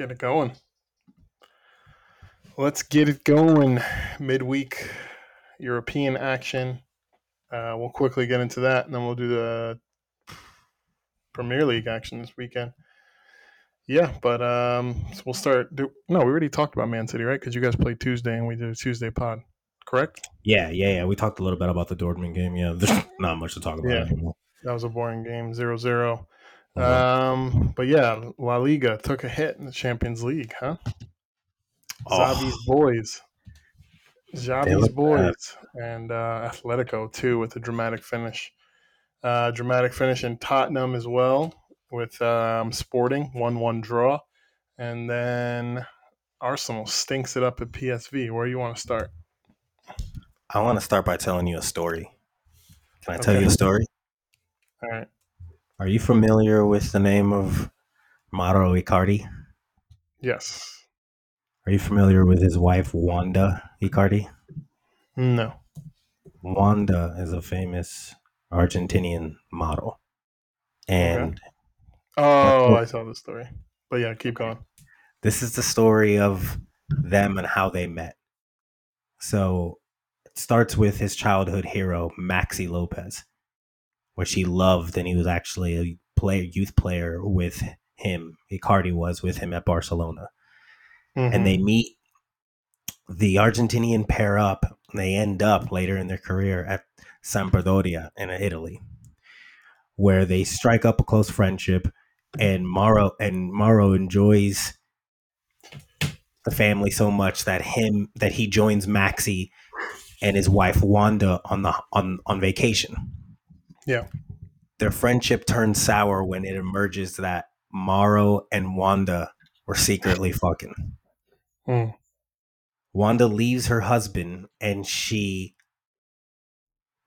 get it going. Let's get it going. Midweek European action. Uh, we'll quickly get into that, and then we'll do the Premier League action this weekend. Yeah, but um, so we'll start. Do, no, we already talked about Man City, right? Because you guys played Tuesday, and we did a Tuesday pod, correct? Yeah, yeah, yeah. We talked a little bit about the Dortmund game. Yeah, there's not much to talk about Yeah. anymore. That was a boring game, 0-0. Mhm. Um, but yeah, La Liga took a hit in the Champions League, huh? Oh. Xavi's boys. Xavi's boys. And uh, Atletico, too, with a dramatic finish. Uh, dramatic finish in Tottenham as well, with um, Sporting, 1 1 draw. And then Arsenal stinks it up at PSV. Where do you want to start? I want to start by telling you a story. Can I tell Okay. you a story? All right. Are you familiar with the name of Mauro Icardi? Yes. Are you familiar with his wife Wanda Icardi? No. Wanda is a famous Argentinian model. And Oh, I saw the story. But yeah, keep going. this is the story of them and how they met. So it starts with his childhood hero, Maxi Lopez, which he loved, and he was actually a player, youth player with him. Icardi was with him at Barcelona. Mhm. And they meet the Argentinian pair up. and They end up later in their career at Sampdoria in Italy, where they strike up a close friendship. And Mauro and Mauro enjoys the family so much that him that he joins Maxi and his wife Wanda on the on on vacation. Yeah. Their friendship turns sour when it emerges that Mauro and Wanda were secretly fucking. Mm. Wanda leaves her husband and she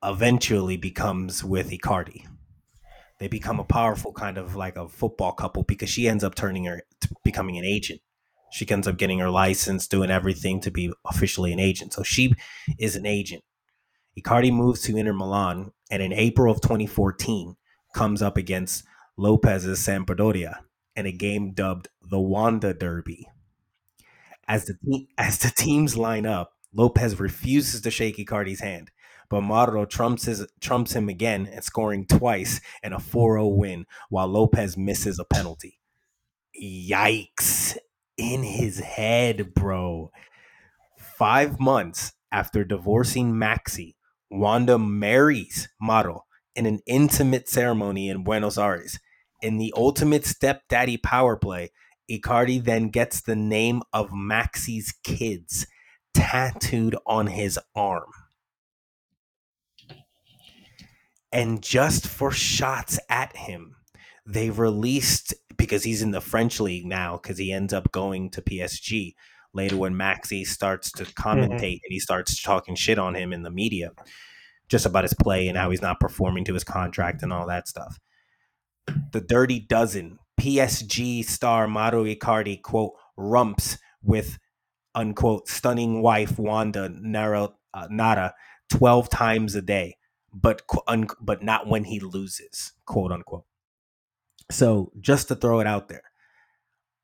eventually becomes with Icardi. They become a powerful kind of like a football couple because she ends up turning her to becoming an agent. She ends up getting her license, doing everything to be officially an agent. So she is an agent. Icardi moves to Inter Milan and in April of 2014 comes up against Lopez's Sampdoria in a game dubbed the Wanda Derby. As the te- as the teams line up, Lopez refuses to shake Icardi's hand, but Mauro trumps his, trumps him again and scoring twice in a 4-0 win while Lopez misses a penalty. Yikes. In his head, bro. 5 months after divorcing Maxi, Wanda marries Mauro in an intimate ceremony in Buenos Aires. In the ultimate stepdaddy power play, Icardi then gets the name of Maxi's kids tattooed on his arm. And just for shots at him, they released because he's in the French league now because he ends up going to PSG later when Maxi starts to commentate and he starts talking shit on him in the media just about his play and how he's not performing to his contract and all that stuff. The Dirty Dozen, PSG star Mauro Icardi, quote, rumps with, unquote, stunning wife Wanda Nara, uh, Nara 12 times a day, but, un- but not when he loses, quote unquote. So just to throw it out there,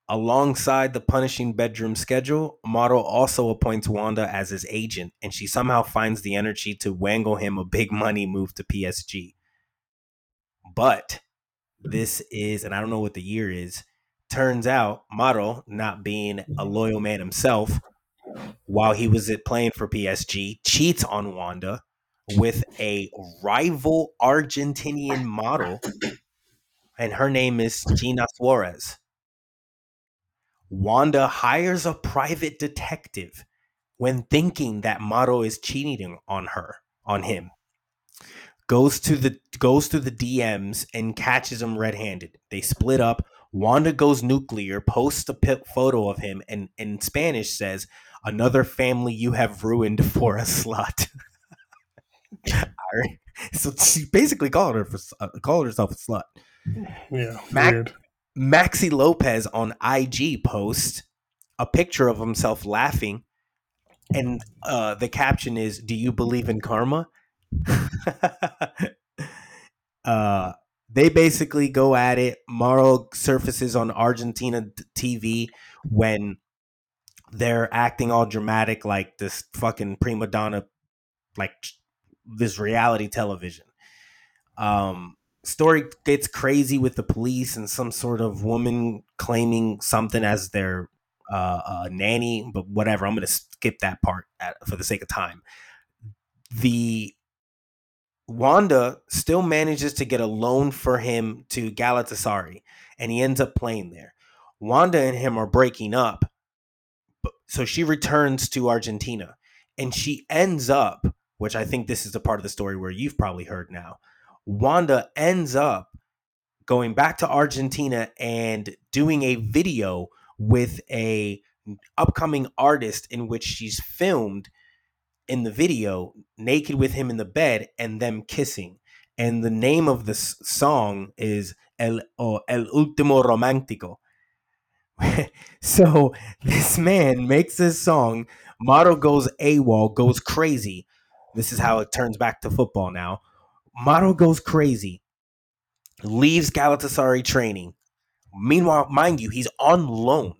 alongside the punishing bedroom schedule, Mauro also appoints Wanda as his agent, and she somehow finds the energy to wangle him a big money move to PSG. But this is, and I don't know what the year is, turns out Mauro, not being a loyal man himself, while he was playing for PSG, cheats on Wanda with a rival Argentinian model, and her name is China Suarez. Wanda hires a private detective when thinking that Mauro is cheating on her, on him. Goes to the goes to the DMs and catches him red-handed. They split up. Wanda goes nuclear, posts a photo of him, and in Spanish says, "Another family you have ruined for a slut." So she basically called her for uh, called herself a slut. Yeah. Mac- weird. Maxi Lopez on IG posts a picture of himself laughing, and uh, the caption is, "Do you believe in karma?" uh, they basically go at it. Mauro surfaces on Argentina TV when they're acting all dramatic like this fucking prima donna, like this reality television. Um, story gets crazy with the police and some sort of woman claiming something as their uh, uh, nanny, but whatever. I'm going to skip that part at, for the sake of time. The Wanda still manages to get a loan for him to Galatasaray, and he ends up playing there. Wanda and him are breaking up, so she returns to Argentina, and she ends up, which I think this is the part of the story where you've probably heard now. Wanda ends up going back to Argentina and doing a video with a upcoming artist in which she's filmed in the video naked with him in the bed and them kissing. And the name of the song is El, oh, El Último Romántico. so this man makes this song. model goes AWOL, goes crazy. This is how it turns back to football now. Mauro goes crazy, leaves Galatasaray training. Meanwhile, mind you, he's on loan.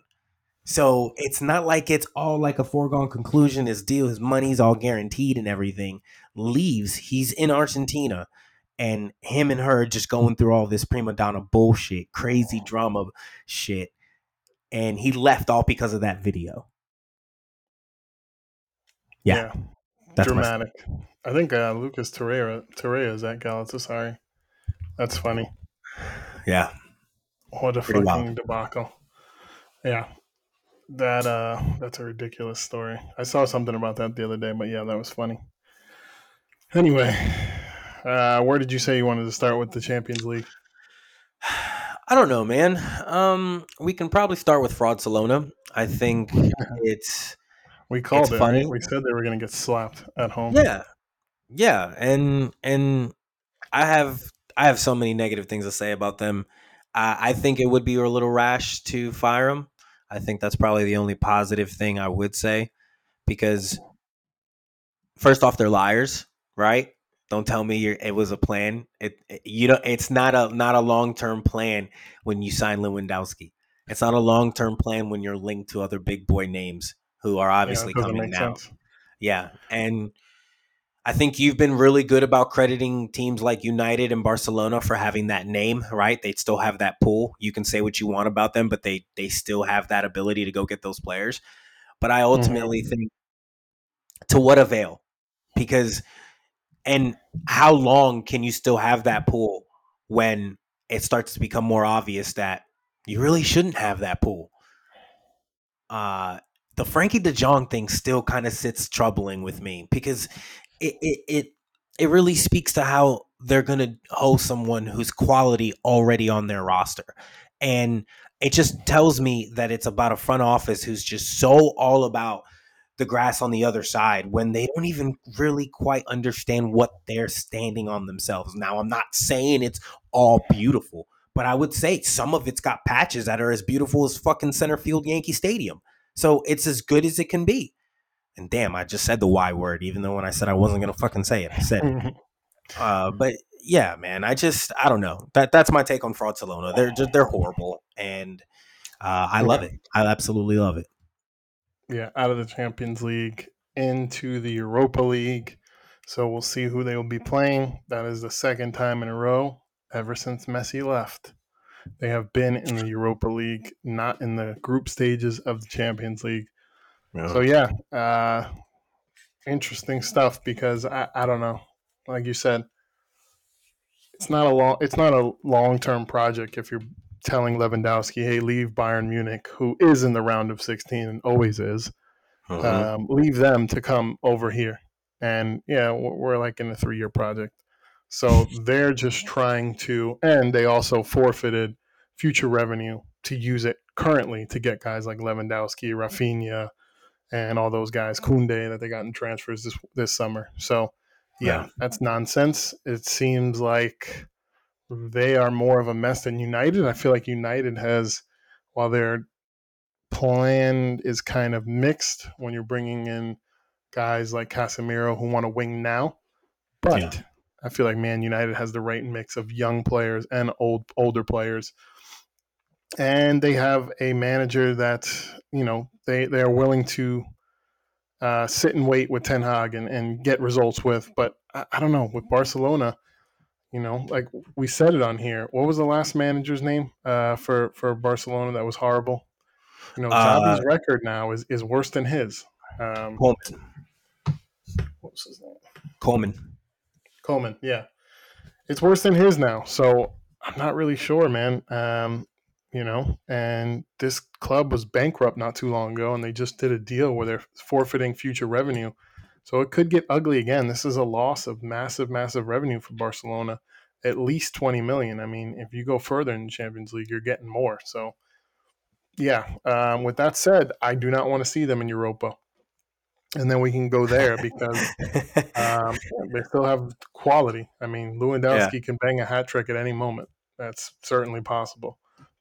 So it's not like it's all like a foregone conclusion. His deal, his money's all guaranteed and everything. Leaves. He's in Argentina, and him and her just going through all this prima donna bullshit, crazy drama shit. And he left all because of that video. Yeah, yeah. dramatic. I think uh, Lucas Torreira Torreira is at Galatasaray. That's funny. Yeah. What a Pretty fucking wild. debacle. Yeah that uh that's a ridiculous story. I saw something about that the other day, but yeah, that was funny. Anyway, uh where did you say you wanted to start with the Champions League? I don't know, man. Um we can probably start with Fraudcelona. I think it's we called it's it. Funny. We said they were going to get slapped at home. Yeah. Yeah, and and I have I have so many negative things to say about them. I think it would be a little rash to fire them. I think that's probably the only positive thing I would say because first off, they're liars, right? Don't tell me it was a plan. It, it you know it's not a not a long term plan when you sign Lewandowski. It's not a long term plan when you're linked to other big boy names who are obviously yeah, coming now. Sense. Yeah, and I think you've been really good about crediting teams like United and Barcelona for having that name, right? They still have that pool. You can say what you want about them, but they they still have that ability to go get those players. But I ultimately mm-hmm. think to what avail? Because and how long can you still have that pool when it starts to become more obvious that you really shouldn't have that pool? Uh the Frenkie De Jong thing still kind of sits troubling with me because it it it, it really speaks to how they're going to host someone whose quality already on their roster. And it just tells me that it's about a front office who's just so all about the grass on the other side when they don't even really quite understand what they're standing on themselves. Now, I'm not saying it's all beautiful, but I would say some of it's got patches that are as beautiful as fucking center field Yankee Stadium. So it's as good as it can be. And damn, I just said the Y word, even though when I said I wasn't gonna fucking say it, I said it. uh, but yeah, man, I just I don't know. That that's my take on Fraudcelona. They're just they're horrible, and uh, I love it. I absolutely love it. Yeah, out of the Champions League into the Europa League. So we'll see who they will be playing. That is the second time in a row ever since Messi left. They have been in the Europa League, not in the group stages of the Champions League. Yeah. So yeah, uh, interesting stuff because I, I don't know, like you said, it's not a long it's not a long term project if you're telling Lewandowski, hey, leave Bayern Munich, who is in the round of 16 and always is, uh-huh. um, leave them to come over here. And yeah, we're like in a three year project. So they're just trying to, and they also forfeited future revenue to use it currently to get guys like Lewandowski, Rafinha, and all those guys, mm-hmm. Koundé that they got in transfers this this summer. So yeah, yeah, that's nonsense. It seems like they are more of a mess than United. I feel like United has, while their plan is kind of mixed when you're bringing in guys like Casemiro who want to wing now, but yeah. I feel like Man United has the right mix of young players and old older players. And they have a manager that, you know, they, they are willing to uh, sit and wait with Ten Hag and, and get results with. But I, I don't know, with Barcelona, you know, like we said it on here. What was the last manager's name uh, for for Barcelona that was horrible? You know, Xavi's Uh, record now is is worse than his. Um, Koeman. what was his name? Koeman. Koeman. Yeah, it's worse than his now. So I'm not really sure, man. Um, you know, and this club was bankrupt not too long ago, and they just did a deal where they're forfeiting future revenue. So it could get ugly again. This is a loss of massive, massive revenue for Barcelona, at least 20 million. I mean, if you go further in the Champions League, you're getting more. So, yeah. Um, with that said, I do not want to see them in Europa, and then we can go there because um, they still have quality. I mean, Lewandowski can bang a hat trick at any moment. That's certainly possible.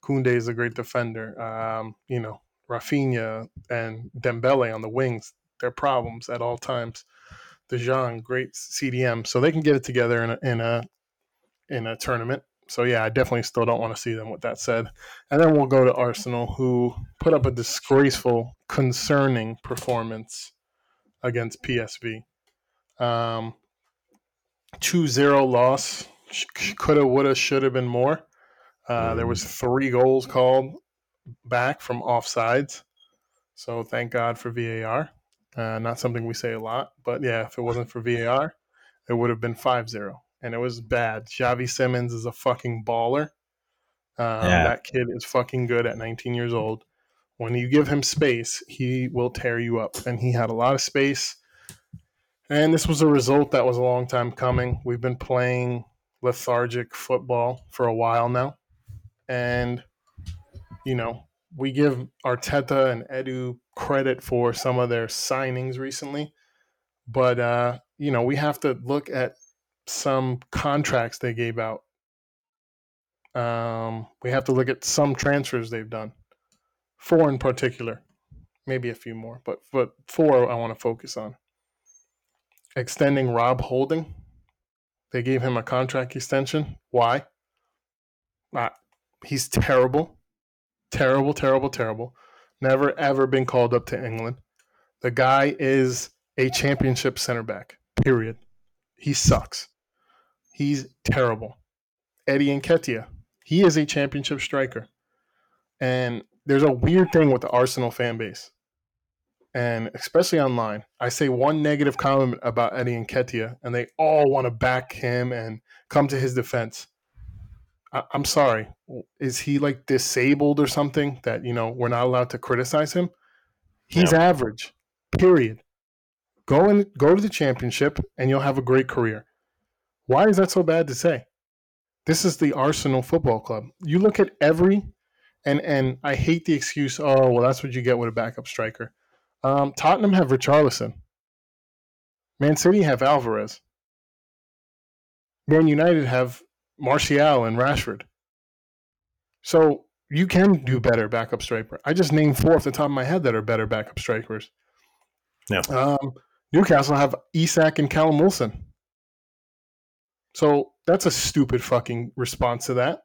Koundé is a great defender. Um, you know, Rafinha and Dembele on the wings, they're problems at all times. De Jong, great CDM, so they can get it together in a in a in a tournament. So yeah, I definitely still don't want to see them. With that said, and then we'll go to Arsenal, who put up a disgraceful, concerning performance against PSV. Um, 2-0 loss. Coulda, woulda, should have been more. Uh, there was three goals called back from offsides. So thank God for VAR. Uh, not something we say a lot, but yeah, if it wasn't for VAR, it would have been 5-0. And it was bad. Xavi Simons is a fucking baller. Um, Yeah. That kid is fucking good at 19 years old. When you give him space, he will tear you up. And he had a lot of space. And this was a result that was a long time coming. We've been playing lethargic football for a while now. And, you know, we give Arteta and Edu credit for some of their signings recently. But, uh, you know, we have to look at some contracts they gave out. Um, we have to look at some transfers they've done. Four in particular, maybe a few more, but but four I want to focus on. Extending Rob Holding, they gave him a contract extension. Why? Not. He's terrible, terrible, terrible, terrible. Never ever been called up to England. The guy is a championship center back. Period. He sucks. He's terrible. Eddie Nketiah, he is a championship striker. And there's a weird thing with the Arsenal fan base, and especially online. I say one negative comment about Eddie Nketiah, and they all want to back him and come to his defense. I- I'm sorry. Is he like disabled or something that you know we're not allowed to criticize him? He's average. Period. Go and go to the championship, and you'll have a great career. Why is that so bad to say? This is the Arsenal Football Club. You look at every, and and I hate the excuse. Oh well, that's what you get with a backup striker. Um, Tottenham have Richarlison. Man City have Alvarez. Man United have Martial and Rashford. So you can do better backup striker. I just named four off the top of my head that are better backup strikers. Yeah. Um, Newcastle have Isak and Callum Wilson. So that's a stupid fucking response to that.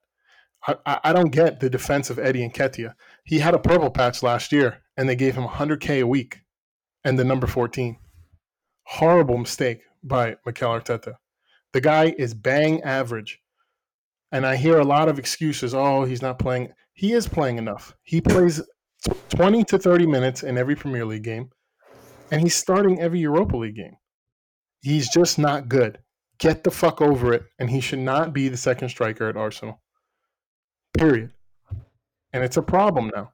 I, I, I don't get the defense of Eddie Nketiah. He had a purple patch last year, and they gave him 100k a week, and the number 14. Horrible mistake by Mikel Arteta. The guy is bang average, and I hear a lot of excuses. Oh, he's not playing. He is playing enough. He plays 20 to 30 minutes in every Premier League game, and he's starting every Europa League game. He's just not good. Get the fuck over it, and he should not be the second striker at Arsenal. Period. And it's a problem now.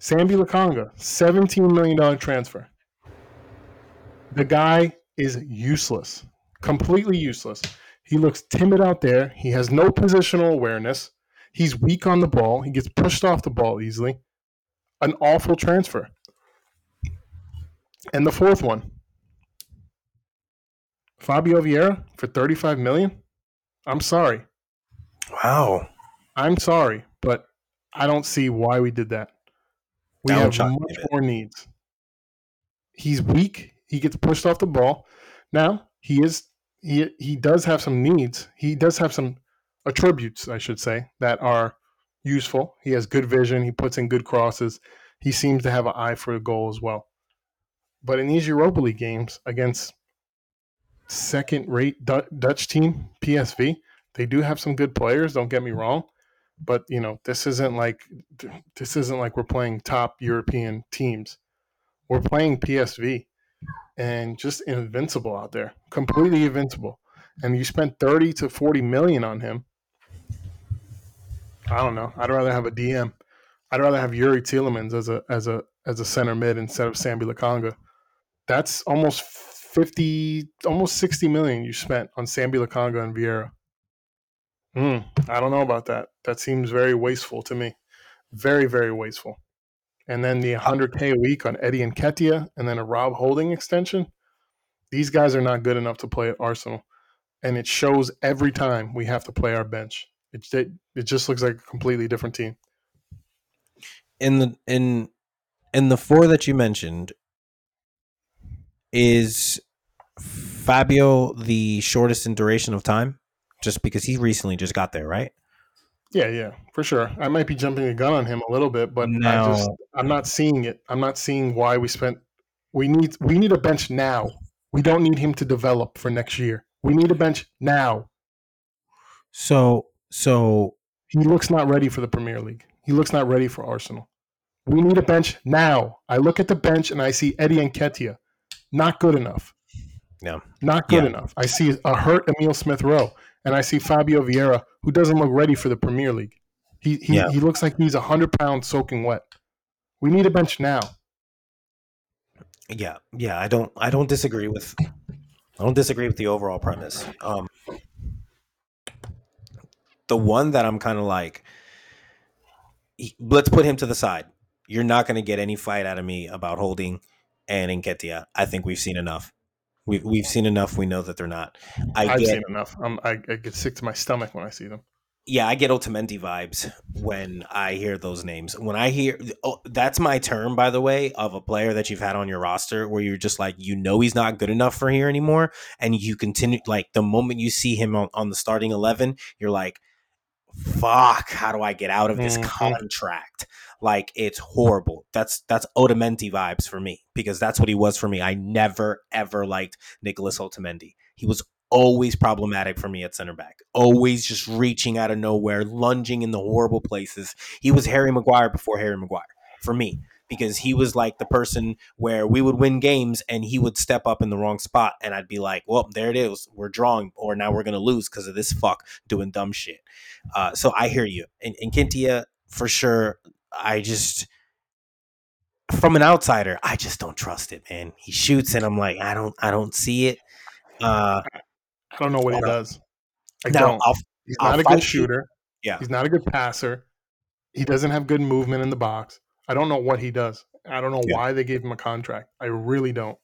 Sambi Lokonga, $17 million transfer. The guy is useless, completely useless. He looks timid out there. He has no positional awareness. He's weak on the ball. He gets pushed off the ball easily. An awful transfer. And the fourth one, Fabio Vieira for 35 million. I'm sorry. Wow. I'm sorry, but I don't see why we did that. We That have much more needs. He's weak. He gets pushed off the ball. Now, he is he he does have some needs. He does have some attributes, I should say, that are useful. He has good vision. He puts in good crosses. He seems to have an eye for a goal as well. But in these Europa League games against second-rate Dutch team PSV, they do have some good players. Don't get me wrong, but you know this isn't like this isn't like we're playing top European teams. We're playing PSV and just invincible out there, completely invincible. And you spent thirty to forty million on him. I don't know. I'd rather have a DM. I'd rather have Youri Tielemans as a as a as a center mid instead of Sambi Lokonga. That's almost fifty, almost sixty million you spent on Sambi Lokonga and Vieira. Mm, I don't know about that. That seems very wasteful to me. Very, very wasteful. And then the 100K a week on Eddie Nketiah, and then a Rob Holding extension. These guys are not good enough to play at Arsenal. And it shows every time we have to play our bench. It, it, it just looks like a completely different team. In the in in the four that you mentioned, is Fabio the shortest in duration of time? just because he recently just got there, right? Yeah, yeah, for sure. I might be jumping the gun on him a little bit, but no. I just I'm not seeing it. I'm not seeing why we spent. We need we need a bench now. We don't need him to develop for next year. We need a bench now. So so he looks not ready for the Premier League. He looks not ready for Arsenal. We need a bench now. I look at the bench and I see Eddie Nketiah. Not good enough. No. Not good yeah. enough. I see a hurt Emil Smith Rowe and I see Fabio Vieira, who doesn't look ready for the Premier League. He he, yeah. he looks like he's hundred pounds soaking wet. We need a bench now. Yeah, yeah, I don't I don't disagree with I don't disagree with the overall premise. Um, the one that I'm kind of like, let's put him to the side. You're not going to get any fight out of me about holding and Nketiah. I think we've seen enough. We've we've seen enough. We know that they're not. I have seen enough. I'm, I, I get sick to my stomach when I see them. Yeah, I get Otamendi vibes when I hear those names. When I hear oh, that's my term, by the way, of a player that you've had on your roster where you're just like, you know, he's not good enough for here anymore, and you continue like the moment you see him on, on the starting eleven, you're like, fuck, how do I get out of this mm-hmm. contract? Like it's horrible. That's that's Otamendi vibes for me because that's what he was for me. I never ever liked Nicholas Otamendi. He was always problematic for me at center back. Always just reaching out of nowhere, lunging in the horrible places. He was Harry Maguire before Harry Maguire for me because he was like the person where we would win games and he would step up in the wrong spot and I'd be like, well, there it is. We're drawing or now we're going to lose because of this fuck doing dumb shit. Uh, so I hear you. And, and Nketiah, for sure, I just from an outsider, I just don't trust it, man. He shoots and I'm like, I don't I don't see it. Uh I don't know what he does. I now, don't. I'll, he's not I'll a good shooter. You. Yeah. He's not a good passer. He doesn't have good movement in the box. I don't know what he does. I don't know yeah. why they gave him a contract. I really don't.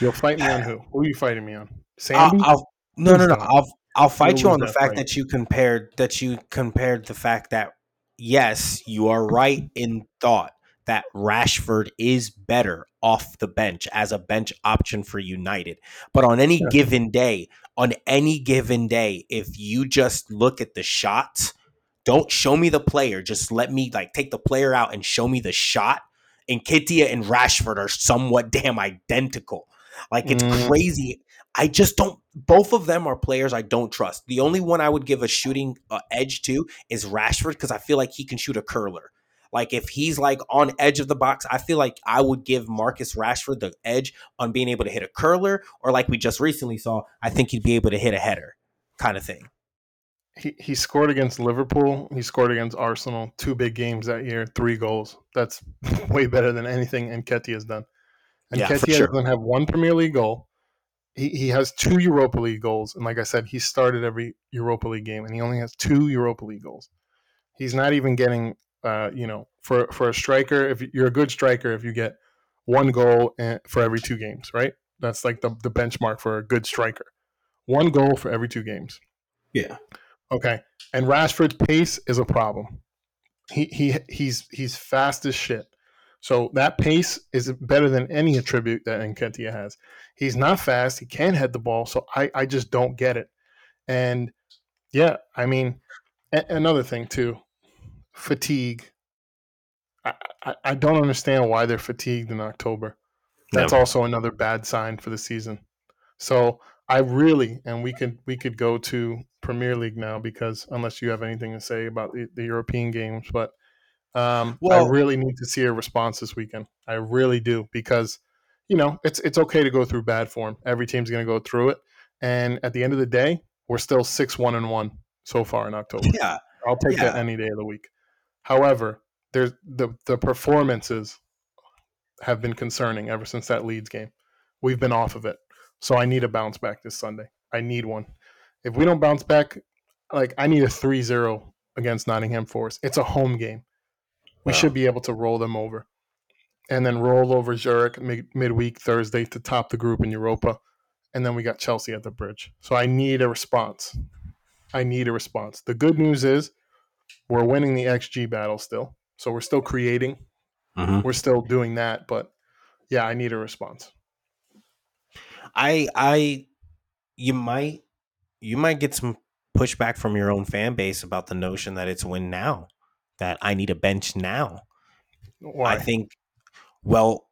You'll fight me on who? Who are you fighting me on? I'll, I'll, no, no, no. I'll I'll fight you on the fact fight. that you compared that you compared the fact that yes, you are right in thought that Rashford is better off the bench as a bench option for United. But on any given day, on any given day, if you just look at the shots, don't show me the player, just let me like take the player out and show me the shot. Nketiah and Rashford are somewhat damn identical. Like it's mm. crazy. I just don't. Both of them are players I don't trust. The only one I would give a shooting uh, edge to is Rashford because I feel like he can shoot a curler. Like if he's like on edge of the box, I feel like I would give Marcus Rashford the edge on being able to hit a curler, or like we just recently saw, I think he'd be able to hit a header, kind of thing. He he scored against Liverpool. He scored against Arsenal. Two big games that year, three goals. That's way better than anything Nketiah has done. And yeah, Nketiah sure. doesn't have one Premier League goal he, he has two Europa League goals, and like I said, he started every Europa League game, and he only has two Europa League goals. He's not even getting, uh, you know, for for a striker. If you're a good striker, if you get one goal for every two games, right? That's like the the benchmark for a good striker. One goal for every two games. Yeah. Okay. And Rashford's pace is a problem. He he he's he's fast as shit. So that pace is better than any attribute that Nketiah has. He's not fast. He can't head the ball. So I, I just don't get it. And yeah, I mean, a- another thing too, fatigue. I, I, I don't understand why they're fatigued in October. That's Yeah. also another bad sign for the season. So I really, and we could we could go to Premier League now because unless you have anything to say about the, the European games, but um, Well- I really need to see a response this weekend. I really do because you know it's it's okay to go through bad form. Every team's going to go through it, and at the end of the day, we're still six one and one so far in October. Yeah. I'll take that any day of the week. However, there's the the performances have been concerning ever since that Leeds game. We've been off of it. So I need a bounce back this Sunday. I need one. If we don't bounce back, like I need a 3-0 against Nottingham Forest. It's a home game. We Wow. should be able to roll them over. And then roll over Zurich mid- midweek Thursday to top the group in Europa. And then we got Chelsea at the bridge. So I need a response. I need a response. The good news is we're winning the XG battle still. So we're still creating. Mhm. We're still doing that. But yeah, I need a response. I I you might you might get some pushback from your own fan base about the notion that it's win now. That I need a bench now. Why? I think well,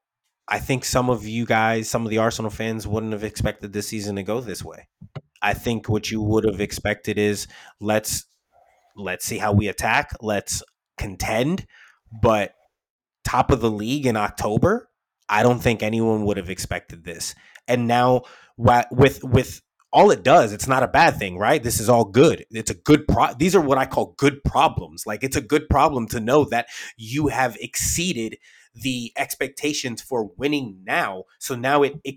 I think some of you guys, some of the Arsenal fans wouldn't have expected this season to go this way. I think what you would have expected is let's let's see how we attack, let's contend, but top of the league in October, I don't think anyone would have expected this. And now with with all it does, it's not a bad thing, right? This is all good. It's a good pro these are what I call good problems. Like it's a good problem to know that you have exceeded the expectations for winning now. So now it it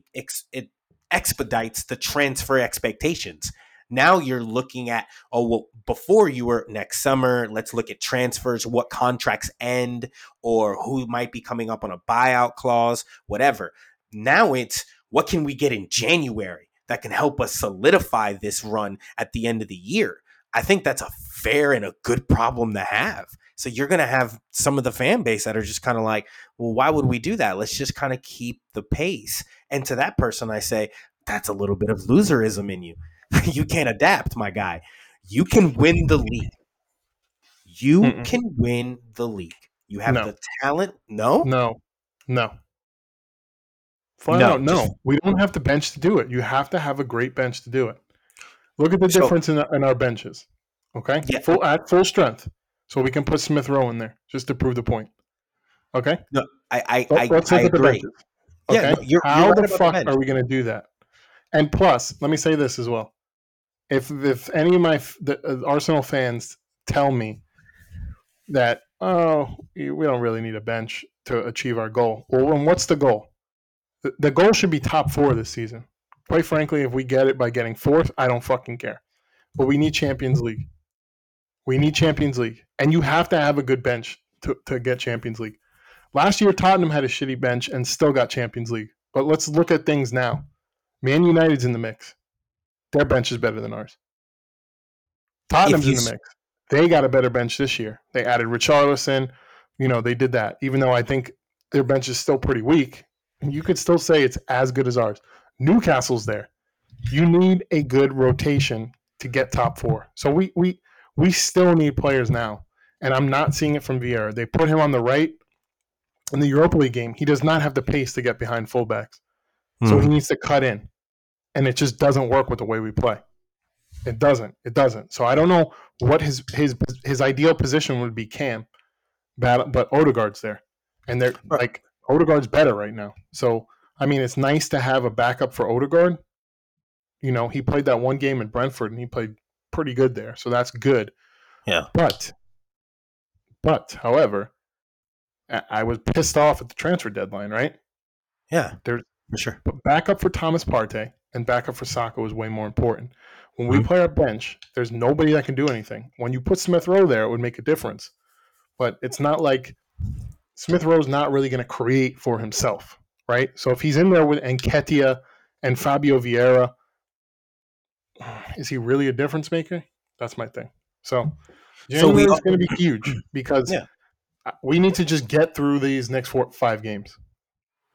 it expedites the transfer expectations. Now you're looking at oh well before you were next summer, let's look at transfers, what contracts end or who might be coming up on a buyout clause, whatever. Now it's what can we get in January that can help us solidify this run at the end of the year. I think that's a fair and a good problem to have. So you're going to have some of the fan base that are just kind of like, well, why would we do that? Let's just kind of keep the pace. And to that person, I say, that's a little bit of loserism in you. you can't adapt, my guy. You can win the league. You Mm-mm. can win the league. You have No. the talent. No? No, no. Flat No, out, no. just- we don't have the bench to do it. You have to have a great bench to do it. Look at the So- difference in, uh, in our benches. Okay, Yeah. full at full strength, so we can put Smith Rowe in there just to prove the point. Okay, I I, I, let's I the agree. benches. Yeah, Okay, no, you're- how you're the about the fuck are we going to do that? And plus, let me say this as well: if if any of my the, uh, Arsenal fans tell me that oh we don't really need a bench to achieve our goal, well, then what's the goal? The, the goal should be top four this season. Quite frankly, if we get it by getting fourth, I don't fucking care. But we need Champions League. We need Champions League, and you have to have a good bench to, to get Champions League. Last year, Tottenham had a shitty bench and still got Champions League. But let's look at things now. Man United's in the mix. Their bench is better than ours. Tottenham's in the mix. They got a better bench this year. They added Richarlison. You know, they did that. Even though I think their bench is still pretty weak, you could still say it's as good as ours. Newcastle's there. You need a good rotation to get top four. So we we we still need players now. And I'm not seeing it from Vieira. They put him on the right in the Europa League game. He does not have the pace to get behind fullbacks. So he Mhm. needs to cut in. And it just doesn't work with the way we play. It doesn't. It doesn't. So I don't know what his his his ideal position would be Cam, but but Odegaard's there. And they're Right. like Odegaard's better right now. So I mean it's nice to have a backup for Odegaard. You know, he played that one game in Brentford and he played pretty good there. So that's good. Yeah. But but however, I was pissed off at the transfer deadline, right? yeah, There- for sure. But backup for Thomas Partey and backup for Saka is way more important. When we Mhm. play our bench, there's nobody that can do anything. When you put Smith Rowe there, it would make a difference. But it's not like Smith Rowe's not really going to create for himself, right? So if he's in there with Nketiah and Fabio Vieira, is he really a difference maker? That's my thing. So So we- January is going to be huge because Yeah. we need to just get through these next four, five games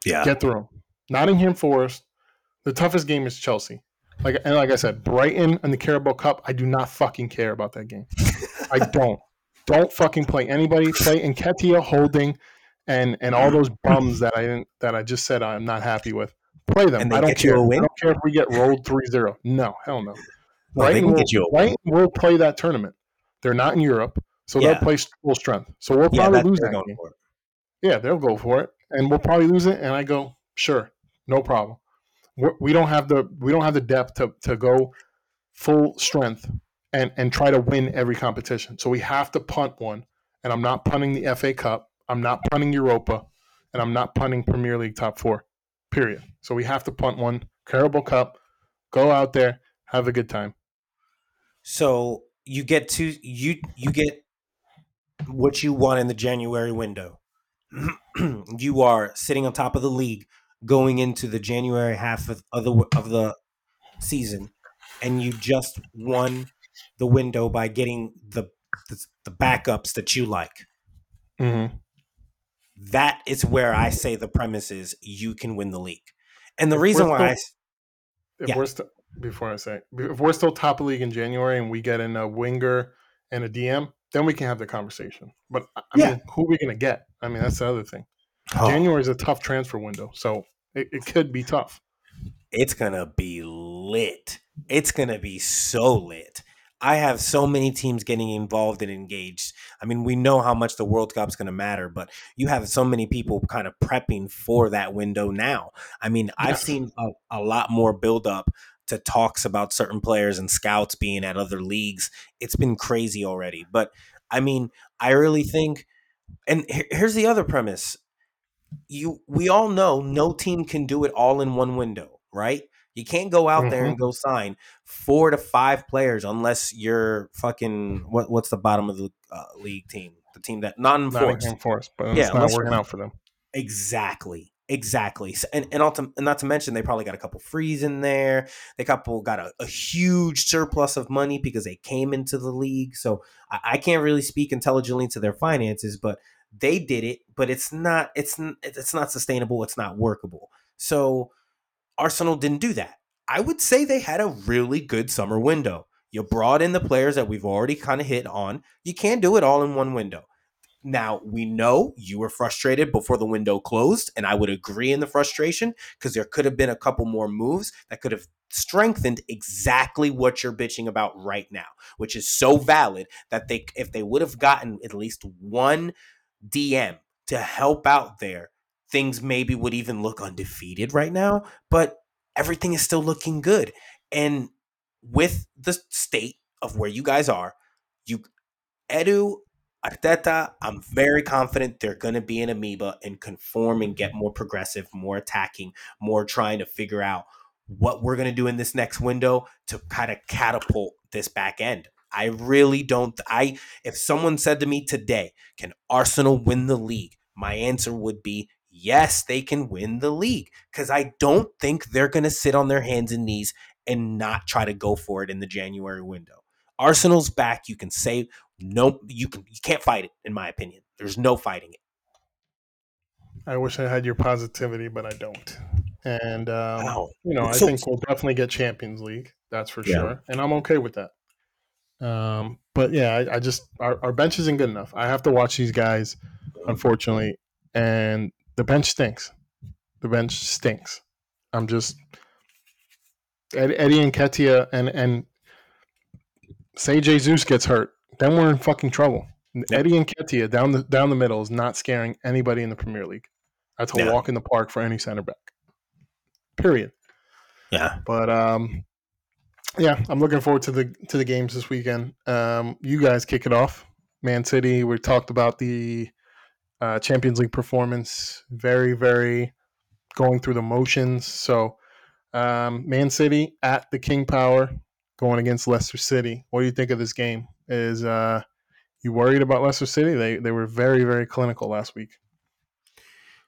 Yeah, get through them. Nottingham Forest, The toughest game is Chelsea. Like and like I said, Brighton and the Carabao Cup. I do not fucking care about that game. I don't. Don't fucking play anybody. Play Nketiah, Holding, and and all those bums that I didn't that I just said I'm not happy with. Play them. And they I don't get you care. a win? I don't care if we get rolled 3-0. No, hell no. Well, Brighton will, get you. Brighton will play that tournament. They're not in Europe, so Yeah. they'll play full strength. So we'll probably that, lose that game. it. Yeah, they'll go for it, and we'll probably lose it. And I go, sure, no problem. We're, we don't have the we don't have the depth to to go full strength and and try to win every competition. So we have to punt one. And I'm not punting the FA Cup. I'm not punting Europa, and I'm not punting Premier League top four. Period. So we have to punt one. Carabao Cup. Go out there, have a good time. So you get to you you get what you want in the January window. you are sitting on top of the league going into the January half of, of the of the season, and you just won the window by getting the the, the backups that you like. Mm-hmm. That is where I say the premise is you can win the league, and the If reason why I If Yeah. we're still before I say if we're still top of league in January and we get in a winger and a DM, then we can have the conversation. But I Yeah. mean, who are we going to get? I mean, that's the other thing. Oh, January is a tough transfer window, so it, it could be tough. it's gonna be lit. It's gonna be so lit. I have so many teams getting involved and engaged. I mean, we know how much the World Cup's going to matter, but you have so many people kind of prepping for that window now. I mean, I've seen a, a lot more build up to talks about certain players and scouts being at other leagues. It's been crazy already. But I mean, I really think, and here- here's the other premise: you, we all know, no team can do it all in one window, right? You can't go out there and go sign four to five players unless you're fucking what? What's the bottom of the uh, league team? The team that non-enforced. Nottingham Forest, but Yeah, it's not working out for them. Exactly. Exactly. And and, also, and not to mention they probably got a couple frees in there. They couple got a, a huge surplus of money because they came into the league. So I, I can't really speak intelligently to their finances, but they did it. But it's not it's it's not sustainable. It's not workable. So Arsenal didn't do that. I would say they had a really good summer window. You brought in the players that we've already kind of hit on. You can't do it all in one window. Now, we know you were frustrated before the window closed, and I would agree in the frustration because there could have been a couple more moves that could have strengthened exactly what you're bitching about right now, which is so valid that they if they would have gotten at least one DM to help out there, things maybe would even look undefeated right now, but everything is still looking good. And with the state of where you guys are, you Edu Arteta, I'm very confident they're going to be an amoeba and conform and get more progressive, more attacking, more trying to figure out what we're going to do in this next window to kind of catapult this back end. I really don't. I if someone said to me today, "Can Arsenal win the league?" My answer would be yes, they can win the league because I don't think they're going to sit on their hands and knees and not try to go for it in the January window. Arsenal's back. You can say no. You can. You can't fight it. In my opinion, there's no fighting it. I wish I had your positivity, but I don't. And um, Wow. you know, I So- think we'll definitely get Champions League. That's for Yeah. sure, and I'm okay with that. Um, but yeah, I, I just our, our bench isn't good enough. I have to watch these guys, unfortunately, and the bench stinks. The bench stinks. I'm just Eddie Nketiah and and say Jesus gets hurt, then we're in fucking trouble. Eddie Nketiah down the down the middle is not scaring anybody in the Premier League. That's a Yeah. walk in the park for any center back. Period. Yeah. But um, yeah, I'm looking forward to the to the games this weekend. Um, you guys kick it off. Man City. We talked about the uh, Champions League performance. Very, very going through the motions. So, um, Man City at the King Power going against Leicester City. What do you think of this game? Is uh, you worried about Leicester City? They they were very, very clinical last week.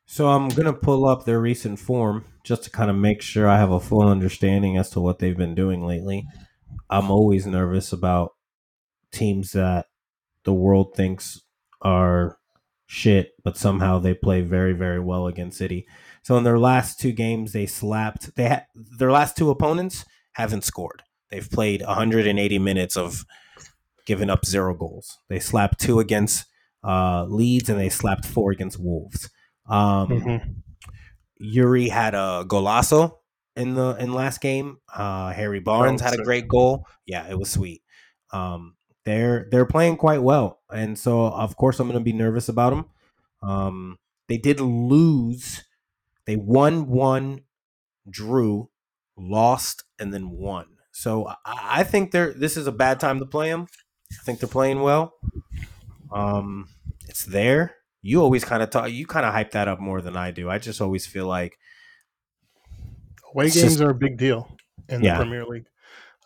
So I'm gonna pull up their recent form just to kind of make sure I have a full understanding as to what they've been doing lately. I'm always nervous about teams that the world thinks are shit, but somehow they play very, very well against City. So in their last two games, they slapped. They had their last two opponents haven't scored. They've played 180 minutes of giving up zero goals. They slapped two against uh, Leeds and they slapped four against Wolves. Um, Mm-hmm. Youri had a golazo in the in last game. Uh, Harvey Barnes Oh, had a great goal. Yeah, it was sweet. Um, they're they're playing quite well, and so of course I'm going to be nervous about them. Um, they did lose. They won one, drew, lost, and then won. So I, I think they're this is a bad time to play them. I think they're playing well. Um, it's there. You always kind of talk. You kind of hype that up more than I do. I just always feel like Away games just- are a big deal in Yeah. the Premier League.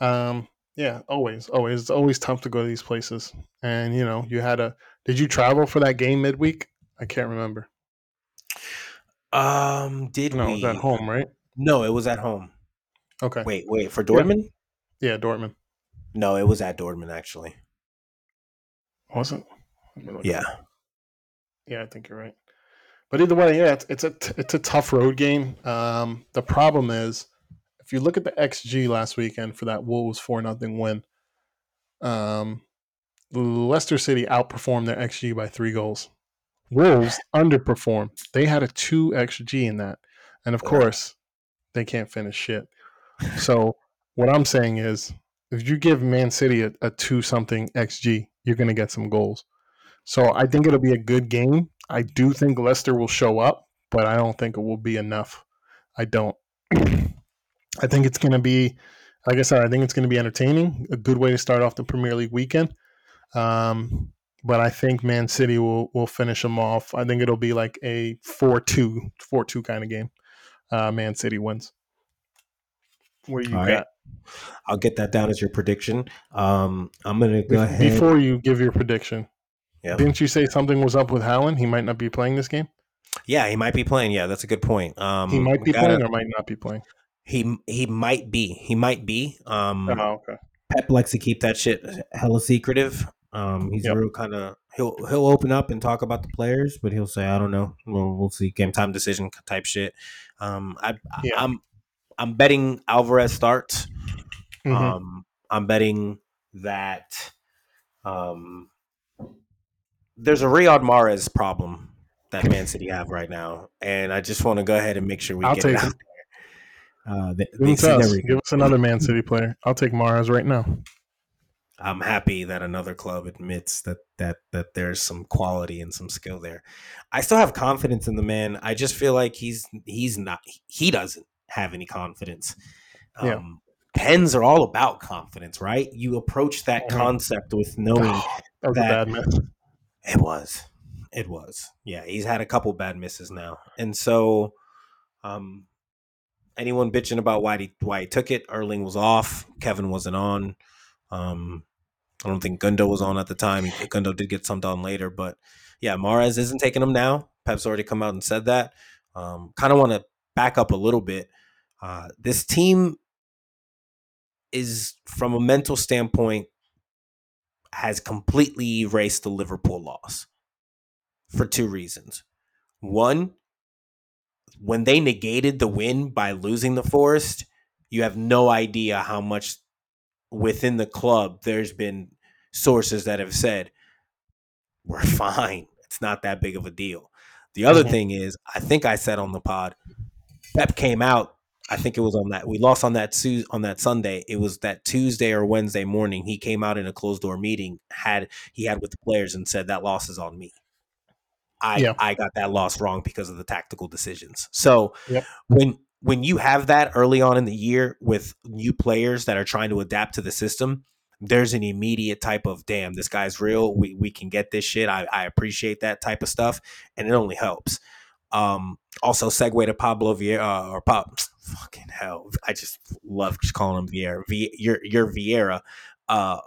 Um, yeah, always, always. It's always tough to go to these places. And you know, you had a. Did you travel for that game midweek? I can't remember. Um, did No, we? it was at home, right? No, it was at home. Okay. Wait, wait for Dortmund? Yeah, Dortmund. No, it was at Dortmund actually. Was it? Let me look Yeah. Yeah, I think you're right. But either way, yeah, it's, it's a t- it's a tough road game. Um, the problem is, if you look at the XG last weekend for that Wolves four nothing win, um, Leicester City outperformed their XG by three goals. Wolves underperformed. They had a two XG in that, and of course, they can't finish shit. So what I'm saying is, if you give Man City a, a two something XG, you're going to get some goals. So I think it'll be a good game. I do think Leicester will show up, but I don't think it will be enough. I don't. I think it's going to be, like I said, I think it's going to be entertaining. A good way to start off the Premier League weekend. Um, but I think Man City will will finish them off. I think it'll be like a 4-2, 4-2 kind of game. Uh, Man City wins. What do you All got? right. I'll get that down as your prediction. Um, I'm gonna go Bef- ahead. Before you give your prediction, Yeah. didn't you say something was up with Haaland? He might not be playing this game. yeah, he might be playing. Yeah, that's a good point. Um, He might be gotta- playing or might not be playing. He he might be. He might be. Um, Oh, okay. Pep likes to keep that shit hella secretive. Um, he's Yep. real kind of he'll he'll open up and talk about the players, but he'll say I don't know. We'll, we'll see. Game time decision type shit. Um, I, Yeah. I'm I'm betting Alvarez starts. Mhm. Um, I'm betting that um, there's a Riyad Mahrez problem that Man City have right now, and I just want to go ahead and make sure we I'll get take it out. Uh, they, Give, they it see to us. everything. Give us another Man City player. I'll take Mahrez right now. I'm happy that another club admits that that that there's some quality and some skill there. I still have confidence in the man. I just feel like he's he's not he doesn't have any confidence. Um, Yeah. Pens are all about confidence, right? You approach that Mhm. concept with knowing that was that- a bad miss. it was. It was. Yeah, he's had a couple bad misses now. And so um anyone bitching about why he why he took it, Erling was off, Kevin wasn't on. Um I don't think Gundo was on at the time. Gundo did get some done later, but yeah, Mahrez isn't taking him now. Pep's already come out and said that. Um, kind of want to back up a little bit. Uh, this team is, from a mental standpoint, has completely erased the Liverpool loss for two reasons. One, when they negated the win by losing the Forest, you have no idea how much within the club there's been sources that have said we're fine. It's not that big of a deal. The other Mhm. thing is, I think I said on the pod, Pep came out. I think it was on that we lost on that Su- on that Sunday. It was that Tuesday or Wednesday morning. He came out in a closed door meeting. Had he had with the players and said that loss is on me. I Yeah. I got that loss wrong because of the tactical decisions. So Yep. when when you have that early on in the year with new players that are trying to adapt to the system, there's an immediate type of damn, this guy's real. We we can get this shit. I, I appreciate that type of stuff, and it only helps. Um, also, segue to Fabio Vieira uh, or Pop. Fucking hell, I just love calling him Vieira. V, your your Vieira. Uh,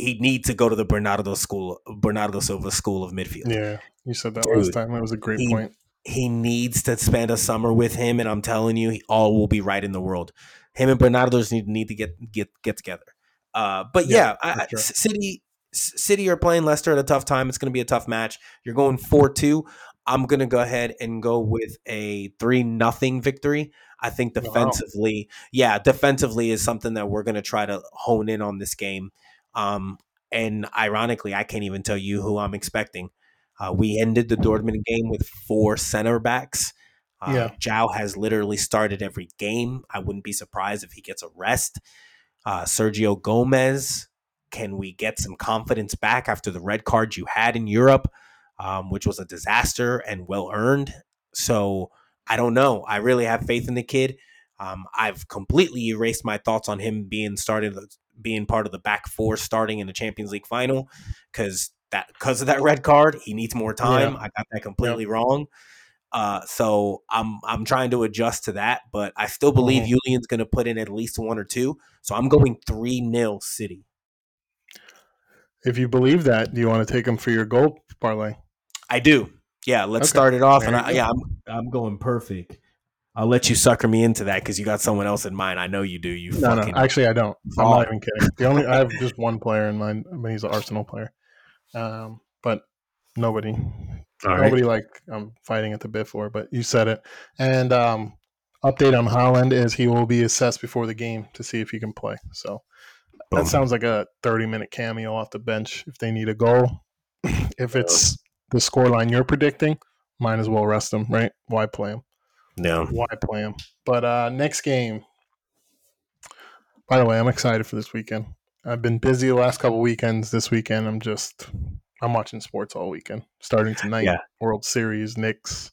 he needs to go to the Bernardo school, Bernardo Silva school of midfield. Yeah, you said that last time. That was a great he- point. he needs to spend a summer with him, and I'm telling you, he, all will be right in the world. Him and Bernardo just need, need to get get get together. Uh, but Yeah, yeah, I, sure. City City are playing Leicester at a tough time. It's going to be a tough match. You're going 4 2. I'm going to go ahead and go with a 3 nothing victory. I think defensively, wow. yeah, defensively is something that we're going to try to hone in on this game. Um, and ironically, I can't even tell you who I'm expecting. Uh, we ended the Dortmund game with four center backs. Uh, yeah. João has literally started every game. I wouldn't be surprised if he gets a rest. Uh, Sergio Gomez, can we get some confidence back after the red card you had in Europe, um, which was a disaster and well earned? So I don't know. I really have faith in the kid. Um, I've completely erased my thoughts on him being started, being part of the back four starting in the Champions League final because that because of that red card, he needs more time. Yeah. I got that completely yeah. wrong. Uh, so I'm I'm trying to adjust to that, but I still believe mm-hmm. Julian's going to put in at least one or two. So I'm going three nil City. If you believe that, do you want to take him for your goal parlay? I do. Yeah, let's okay. start it off. There and I, yeah, I'm I'm going perfect. I'll let you sucker me into that because you got someone else in mind. I know you do. You no, no. Actually, I don't. I'm not even kidding. The only I have just one player in mind. I mean, he's an Arsenal player. Um, but nobody, All nobody right. like I'm fighting at the bit for. But you said it. And um, update on Haaland is he will be assessed before the game to see if he can play. So Boom. that sounds like a 30 minute cameo off the bench if they need a goal. if it's the scoreline you're predicting, might as well rest him, right? Why play him? No. Why play him? But uh, next game. By the way, I'm excited for this weekend. I've been busy the last couple weekends. This weekend, I'm just I'm watching sports all weekend. Starting tonight, yeah. World Series, Knicks.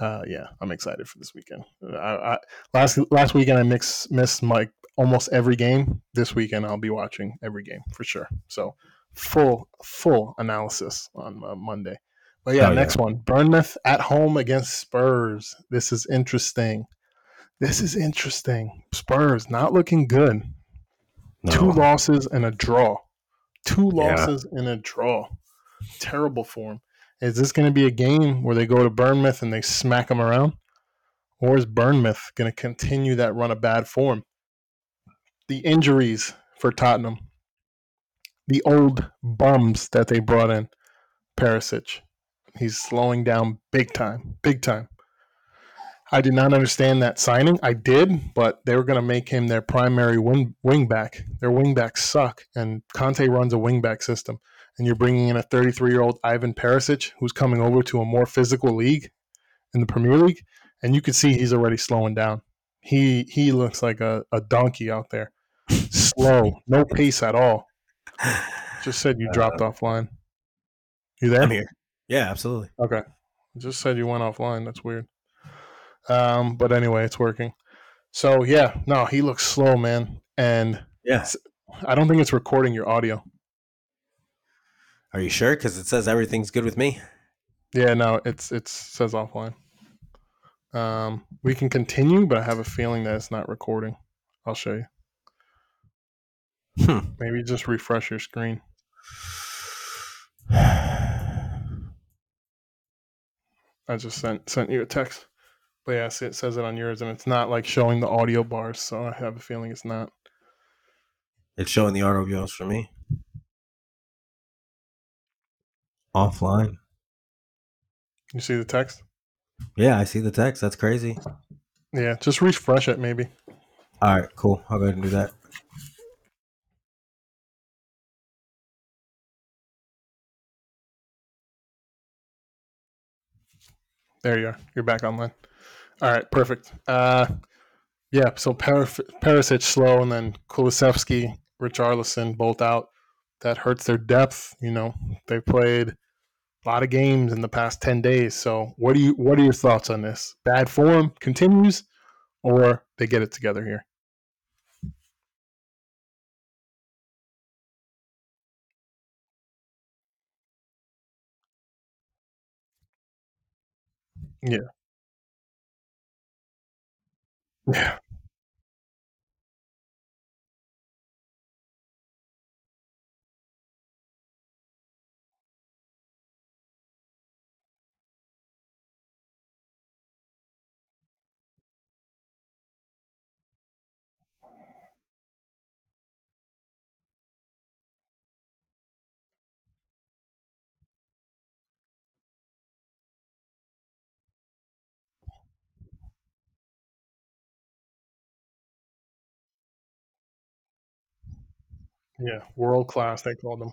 Uh, yeah, I'm excited for this weekend. I, I, last last weekend I mix, missed my almost every game. This weekend I'll be watching every game for sure. So full full analysis on uh, Monday. But yeah, oh, next yeah. one: Bournemouth at home against Spurs. This is interesting. This is interesting. Spurs not looking good. No. Two losses and a draw. Two losses yeah. and a draw. Terrible form. Is this going to be a game where they go to Bournemouth and they smack them around? Or is Bournemouth going to continue that run of bad form? The injuries for Tottenham, the old bums that they brought in, Perisic, he's slowing down big time, big time. I did not understand that signing. I did, but they were going to make him their primary wing wingback. Their wingbacks suck, and Conte runs a wingback system. And you're bringing in a 33 year old Ivan Perisic, who's coming over to a more physical league in the Premier League, and you can see he's already slowing down. He he looks like a, a donkey out there, slow, no pace at all. Just said you dropped uh, offline. You there? I'm here. Yeah, absolutely. Okay. Just said you went offline. That's weird. Um, but anyway, it's working. So yeah, no, he looks slow, man. And yeah, I don't think it's recording your audio. Are you sure? Because it says everything's good with me. Yeah, no, it's it says offline. Um, we can continue, but I have a feeling that it's not recording. I'll show you. Hmm. Maybe just refresh your screen. I just sent sent you a text. But yes, it says it on yours, and it's not like showing the audio bars, so I have a feeling it's not. It's showing the audio bars for me. Offline. You see the text? Yeah, I see the text. That's crazy. Yeah, just refresh it, maybe. All right, cool. I'll go ahead and do that. There you are. You're back online. All right, perfect. Uh, yeah, so Perisic slow, and then Kulusevski, Richarlison both out. That hurts their depth. You know, they played a lot of games in the past ten days. So, what do you? What are your thoughts on this? Bad form continues, or they get it together here? Yeah. Yeah. Yeah, world class. They called them.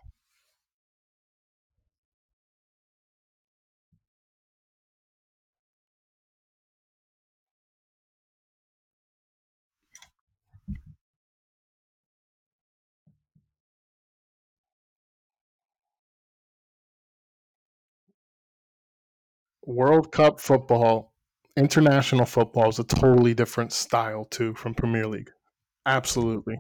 World Cup football, international football is a totally different style too from Premier League. Absolutely.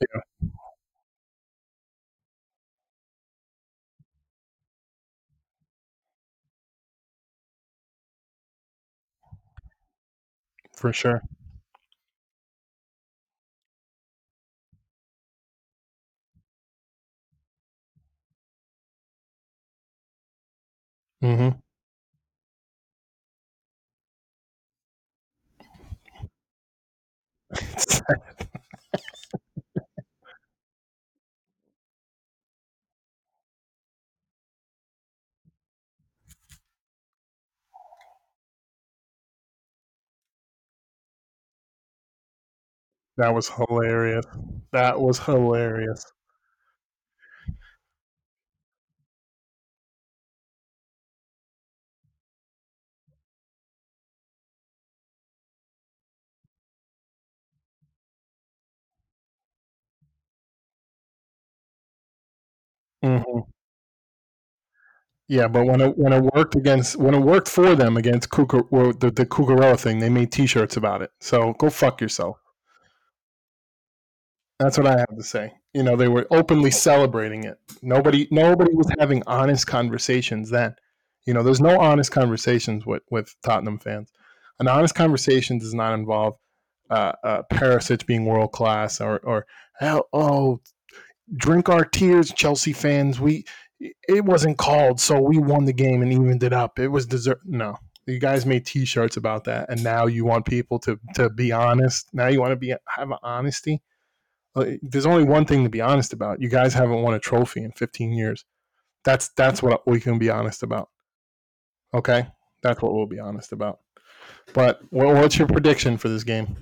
Yeah, for sure. hmm that was hilarious. That was hilarious. hmm Yeah, but when it when it worked against when it worked for them against the the Cucurella thing, they made T-shirts about it. So go fuck yourself. That's what I have to say. You know, they were openly celebrating it. Nobody nobody was having honest conversations then. You know, there's no honest conversations with with Tottenham fans. An honest conversation does not involve uh, uh, Perisic being world class or or oh, oh drink our tears, Chelsea fans. We it wasn't called, so we won the game and evened it up. It was deserved. No, you guys made T-shirts about that, and now you want people to to be honest. Now you want to be have honesty. Uh, There's only one thing to be honest about. You guys haven't won a trophy in 15 years. That's that's what we can be honest about. Okay, that's what we'll be honest about. But what, what's your prediction for this game?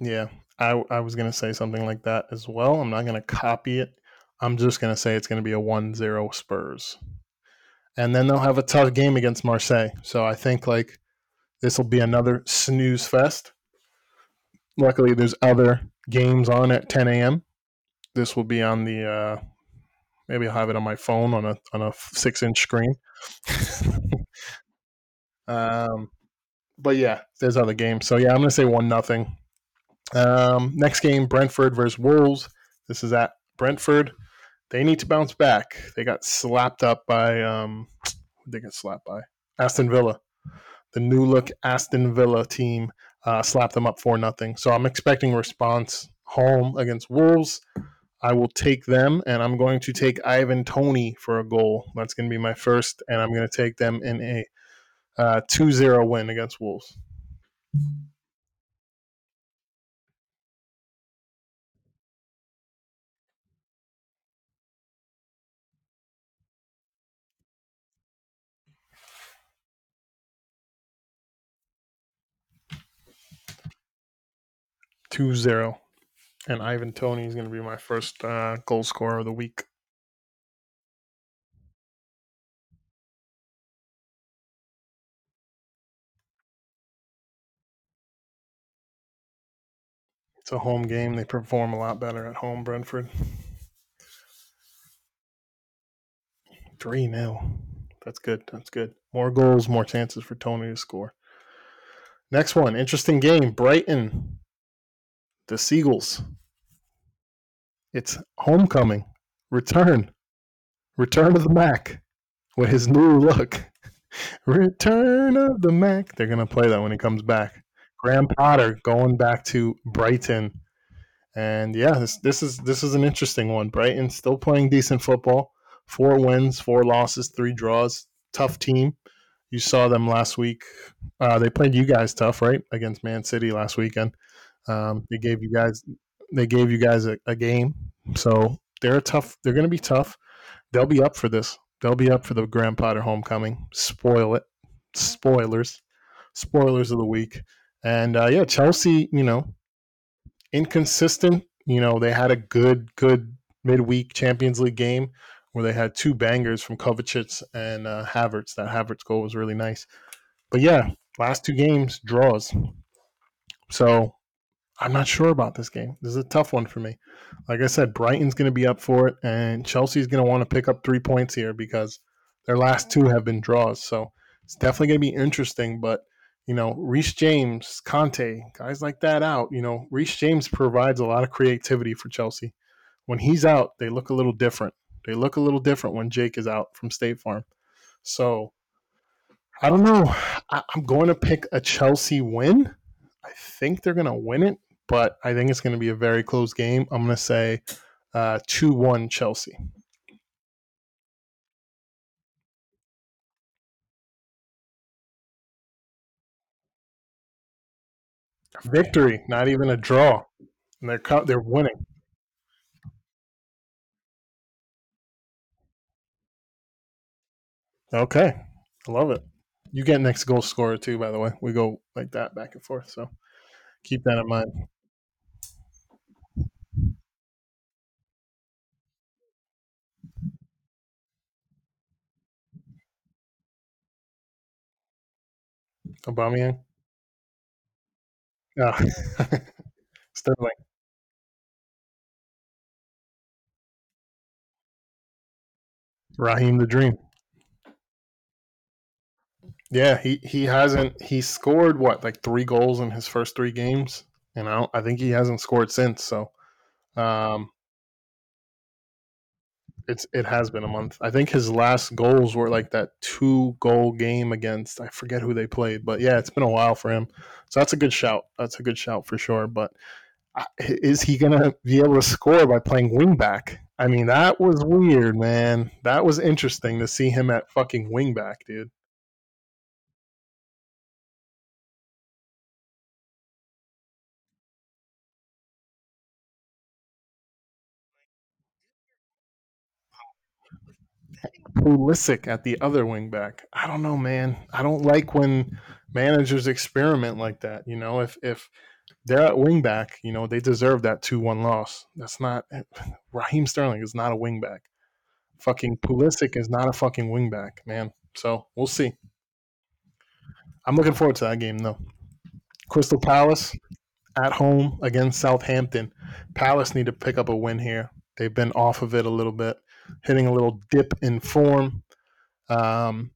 Yeah, I I was gonna say something like that as well. I'm not gonna copy it. I'm just gonna say it's gonna be a one-zero Spurs, and then they'll have a tough game against Marseille. So I think like this will be another snooze fest. Luckily, there's other games on at 10 a.m. This will be on the uh, maybe I'll have it on my phone on a on a six-inch screen. um, but yeah, there's other games. So yeah, I'm gonna say one nothing. Um, next game, Brentford versus Wolves. This is at Brentford. They need to bounce back. They got slapped up by um, they got slapped by Aston Villa. The new look Aston Villa team uh, slapped them up for nothing. So I'm expecting response home against Wolves. I will take them, and I'm going to take Ivan Toney for a goal. That's going to be my first, and I'm going to take them in a uh, 2-0 win against Wolves. 2-0. And Ivan Toney is going to be my first uh, goal scorer of the week. It's a home game. They perform a lot better at home, Brentford. 3 0. That's good. That's good. More goals, more chances for Toney to score. Next one, interesting game. Brighton, the Seagulls. It's homecoming, return, return of the Mac with his new look. Return of the Mac. They're gonna play that when he comes back. Graham Potter going back to Brighton, and yeah, this this is this is an interesting one. Brighton still playing decent football. Four wins, four losses, three draws. Tough team. You saw them last week. Uh, they played you guys tough, right? Against Man City last weekend. Um, they gave you guys they gave you guys a, a game, so they're tough. They're going to be tough. They'll be up for this. They'll be up for the Graham Potter homecoming. Spoil it. Spoilers. Spoilers of the week. And uh, yeah, Chelsea, you know, inconsistent. You know, they had a good, good midweek Champions League game where they had two bangers from Kovacic and uh, Havertz. That Havertz goal was really nice. But yeah, last two games draws. So I'm not sure about this game. This is a tough one for me. Like I said, Brighton's going to be up for it, and Chelsea's going to want to pick up three points here because their last two have been draws. So it's definitely going to be interesting. But you know, Reece James, Kanté, guys like that out. You know, Reece James provides a lot of creativity for Chelsea. When he's out, they look a little different. They look a little different when Jake is out from State Farm. So I don't know. I, am going to pick a Chelsea win. I think they're going to win it, but I think it's going to be a very close game. I'm going to say uh, 2 uh, 1 Chelsea. Victory, not even a draw. And they're they're winning. Okay, I love it. You get next goal scorer too, by the way. We go like that back and forth, so keep that in mind. Aubameyang. Oh. Sterling. Raheem the Dream. Yeah, he, he hasn't he scored what like three goals in his first three games, and I I think he hasn't scored since. So, um, it's it has been a month. I think his last goals were like that two goal game against I forget who they played, but yeah, it's been a while for him. So that's a good shout. That's a good shout for sure. But uh, is he gonna be able to score by playing wingback? I mean, that was weird, man. That was interesting to see him at fucking wingback, dude. Pulisic at the other wingback. I don't know, man. I don't like when managers experiment like that. You know, if if they're at wingback, you know, they deserve that two one loss. That's not Raheem Sterling is not a wingback. Fucking Pulisic is not a fucking wingback, man. So we'll see. I'm looking forward to that game though. Crystal Palace at home against Southampton. Palace need to pick up a win here. They've been off of it a little bit hitting a little dip in form um,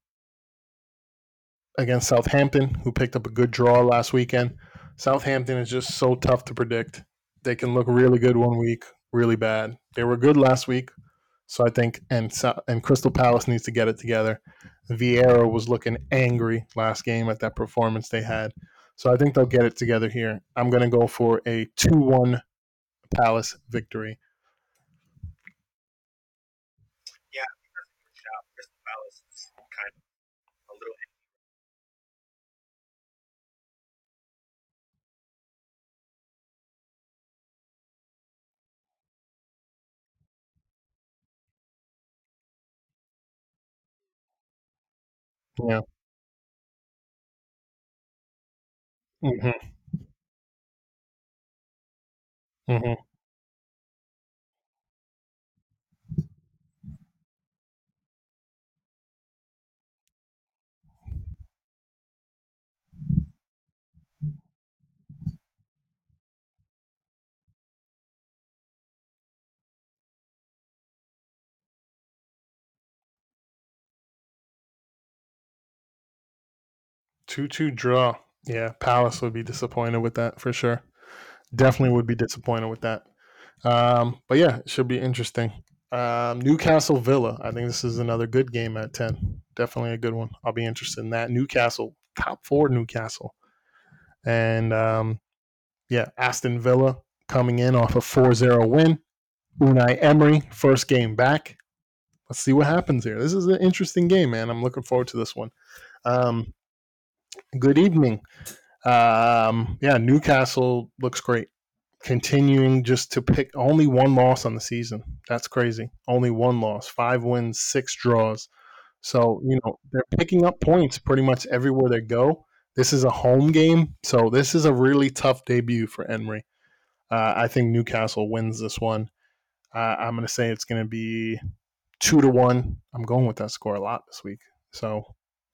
against Southampton, who picked up a good draw last weekend. Southampton is just so tough to predict. They can look really good one week, really bad. They were good last week, so I think and and Crystal Palace needs to get it together. Vieira was looking angry last game at that performance they had, so I think they'll get it together here. I'm going to go for a two-one Palace victory. Yeah. Mhm. Mhm. Two two draw. Yeah, Palace would be disappointed with that for sure. Definitely would be disappointed with that. Um, but yeah, it should be interesting. Um, Newcastle Villa. I think this is another good game at ten. Definitely a good one. I'll be interested in that. Newcastle, top four Newcastle, and um, yeah, Aston Villa coming in off a 4-0 win. Unai Emery, first game back. Let's see what happens here. This is an interesting game, man. I'm looking forward to this one. Um, good evening. Um, yeah, Newcastle looks great. continuing just to pick only one loss on the season. That's crazy. Only one loss, five wins, six draws. So, you know, they're picking up points pretty much everywhere they go. This is a home game, so this is a really tough debut for Emery. Uh, I think Newcastle wins this one. Uh, I'm going to say it's going to be two to one. I'm going with that score a lot this week, so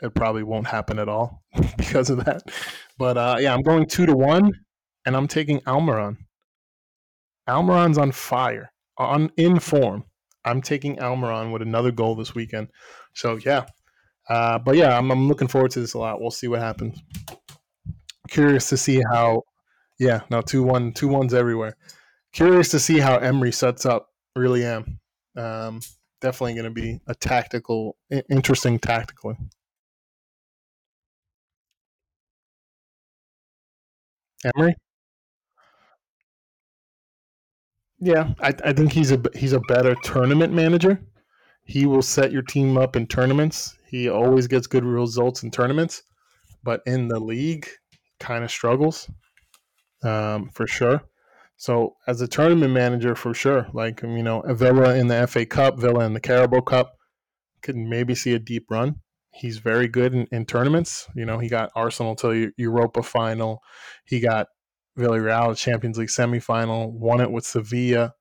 it probably won't happen at all because of that. But uh, yeah, I'm going two to one, and I'm taking Almiron. Almiron's on fire, on in form. I'm taking Almiron with another goal this weekend. So yeah, uh, but yeah, I'm, I'm looking forward to this a lot. We'll see what happens. Curious to see how. Yeah, no two one two ones everywhere. Curious to see how Emery sets up. Really am. Um, definitely going to be a tactical, interesting tactically. Emery. Yeah, I, I think he's a he's a better tournament manager. He will set your team up in tournaments. He always gets good results in tournaments, but in the league, kind of struggles um, for sure. So as a tournament manager, for sure, like you know, Villa in the FA Cup, Villa in the Carabao Cup, could maybe see a deep run. He's very good in, in tournaments. You know, he got Arsenal to Europa final. He got Villarreal Champions League semifinal. Won it with Sevilla,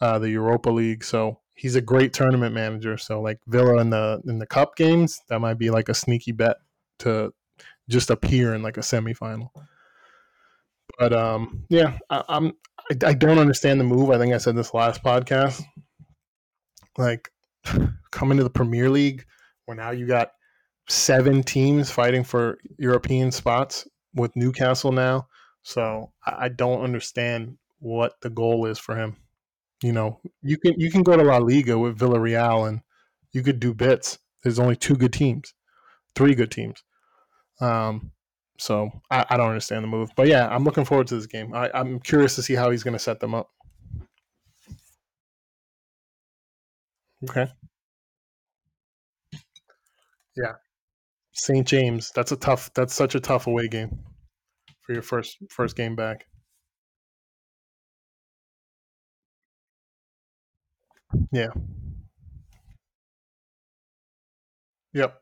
uh, the Europa League. So he's a great tournament manager. So like Villa in the in the cup games, that might be like a sneaky bet to just appear in like a semifinal. But um, yeah, I, I'm I, I don't understand the move. I think I said this last podcast. Like coming to the Premier League, where now you got seven teams fighting for European spots with Newcastle now. So I, don't understand what the goal is for him. You know, you can you can go to La Liga with Villarreal and you could do bits. There's only two good teams, three good teams. Um, so I, I don't understand the move, but yeah, I'm looking forward to this game. I, I'm curious to see how he's going to set them up. Okay. Yeah. St. James. That's a tough. That's such a tough away game for your first first game back. Yeah. Yep.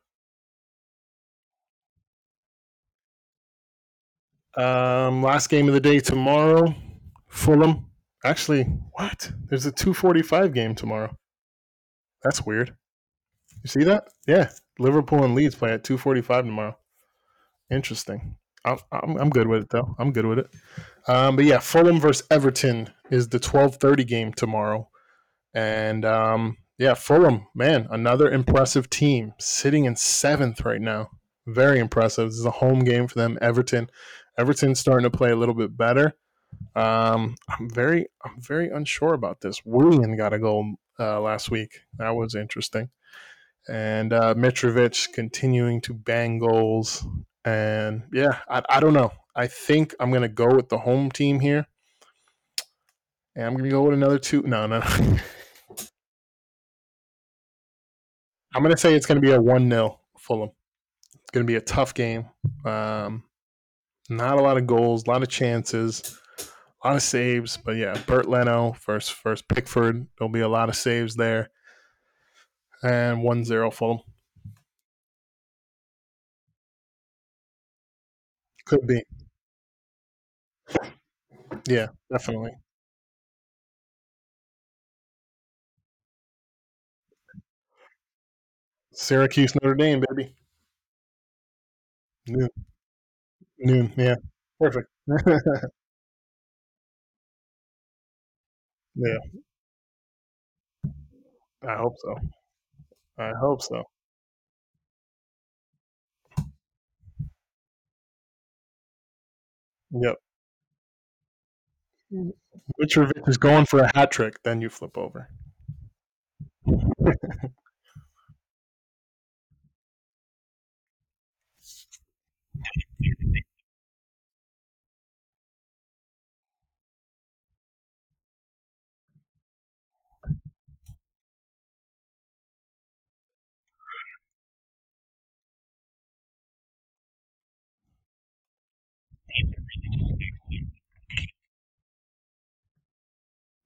Um, last game of the day tomorrow, Fulham. Actually, what? There's a 2:45 game tomorrow. That's weird. You see that? Yeah, Liverpool and Leeds play at 2:45 tomorrow. Interesting. I'm, I'm, I'm good with it though. I'm good with it. Um, but yeah, Fulham versus Everton is the 12:30 game tomorrow, and um, yeah, Fulham, man, another impressive team sitting in seventh right now. Very impressive. This is a home game for them. Everton, Everton's starting to play a little bit better. Um, I'm very, I'm very unsure about this. Willian got a goal uh, last week. That was interesting. And uh, Mitrovic continuing to bang goals. And yeah, I, I don't know. I think I'm going to go with the home team here. And I'm going to go with another two. No, no. I'm going to say it's going to be a 1 0 Fulham. It's going to be a tough game. Um, not a lot of goals, a lot of chances, a lot of saves. But yeah, Bernd Leno first, first Pickford. There'll be a lot of saves there. And 1 0 Fulham. Could be. Yeah, definitely. Syracuse, Notre Dame, baby. Noon. Noon. Yeah. Perfect. yeah. I hope so. I hope so. Yep. Mm. Mitrovic is going for a hat trick, then you flip over.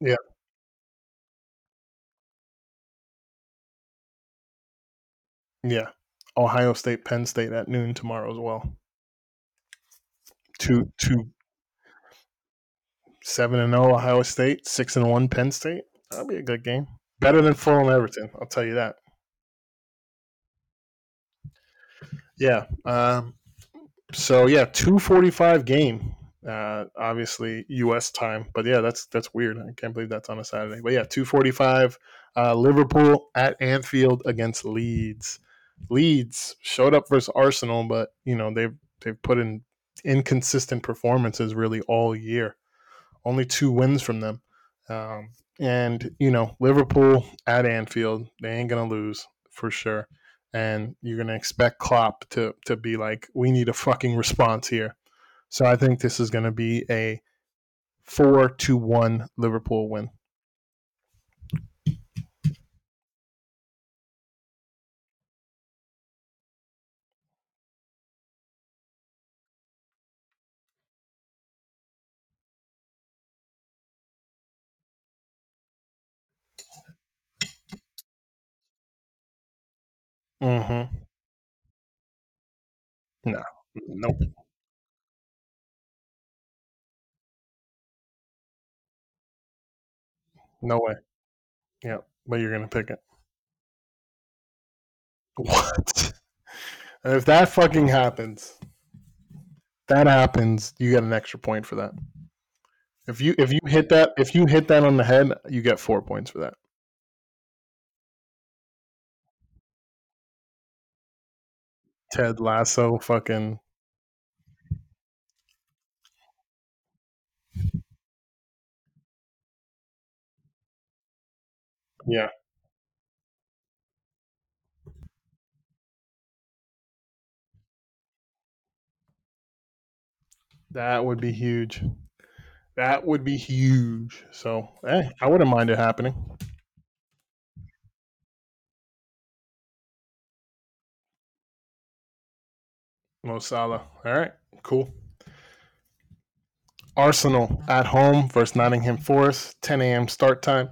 Yeah. Yeah. Ohio State, Penn State at noon tomorrow as well. Two two seven and zero Ohio State, six and one Penn State. That'll be a good game. Better than Fulham Everton, I'll tell you that. Yeah. Um, so yeah, two forty five game. Uh, obviously U.S. time, but yeah, that's that's weird. I can't believe that's on a Saturday. But yeah, two forty five. Uh, Liverpool at Anfield against Leeds. Leeds showed up versus Arsenal, but you know they've they've put in inconsistent performances really all year. Only two wins from them, um, and you know Liverpool at Anfield, they ain't gonna lose for sure. And you're gonna expect Klopp to to be like, we need a fucking response here. So I think this is gonna be a four to one Liverpool win. Mm-hmm. No, nope, no way. Yeah, but you're gonna pick it. What? if that fucking happens, that happens, you get an extra point for that. If you if you hit that if you hit that on the head, you get four points for that. Ted Lasso, fucking yeah. That would be huge. That would be huge. So, hey, I wouldn't mind it happening. Mo Salah. All right, cool. Arsenal at home versus Nottingham Forest, 10 a.m. start time.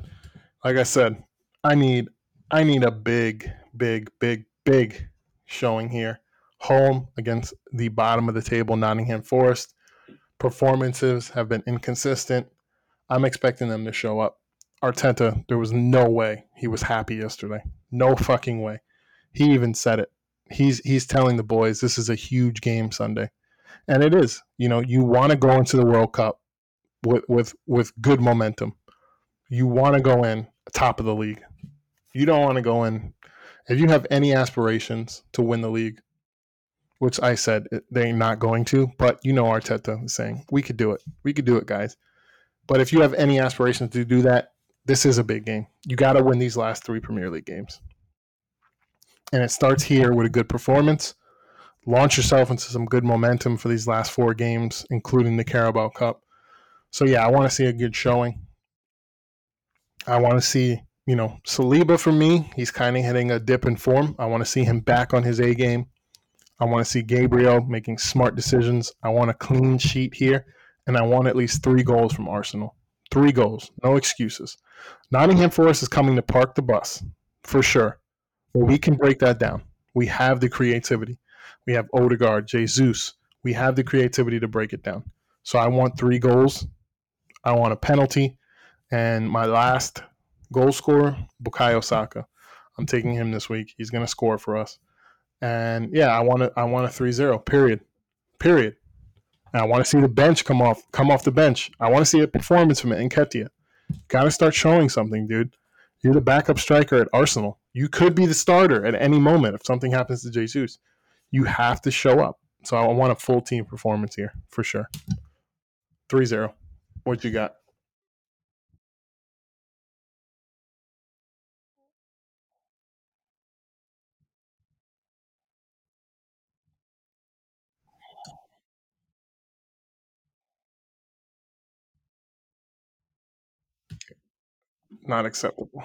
Like I said, I need I need a big, big, big, big showing here. Home against the bottom of the table Nottingham Forest. Performances have been inconsistent. I'm expecting them to show up. Arteta, there was no way he was happy yesterday. No fucking way. He even said it. He's he's telling the boys this is a huge game Sunday. And it is. You know, you want to go into the World Cup with with with good momentum. You want to go in top of the league. You don't want to go in if you have any aspirations to win the league, which I said eh, they're not going to, but you know Arteta is saying we could do it. We could do it, guys. But if you have any aspirations to do that, this is a big game. You got to win these last three Premier League games. And it starts here with a good performance. Launch yourself into some good momentum for these last four games, including the Carabao Cup. So, yeah, I want to see a good showing. I want to see, you know, Saliba for me, he's kind of hitting a dip in form. I want to see him back on his A game. I want to see Gabriel making smart decisions. I want a clean sheet here, and I want at least three goals from Arsenal. Three goals, no excuses. Nottingham Forest is coming to park the bus for sure. But we can break that down. We have the creativity. We have Odegaard, Jesus. We have the creativity to break it down. So I want three goals. I want a penalty. And my last goal scorer, Bukayo Saka. I'm taking him this week. He's going to score for us. And yeah, I want to I want a 3-0. Period. Period. And I want to see the bench come off come off the bench. I want to see a performance from Nketiah. Got to start showing something, dude. You're the backup striker at Arsenal. You could be the starter at any moment if something happens to Jesus. You have to show up. So I want a full team performance here for sure. 3-0. What you got? Not acceptable.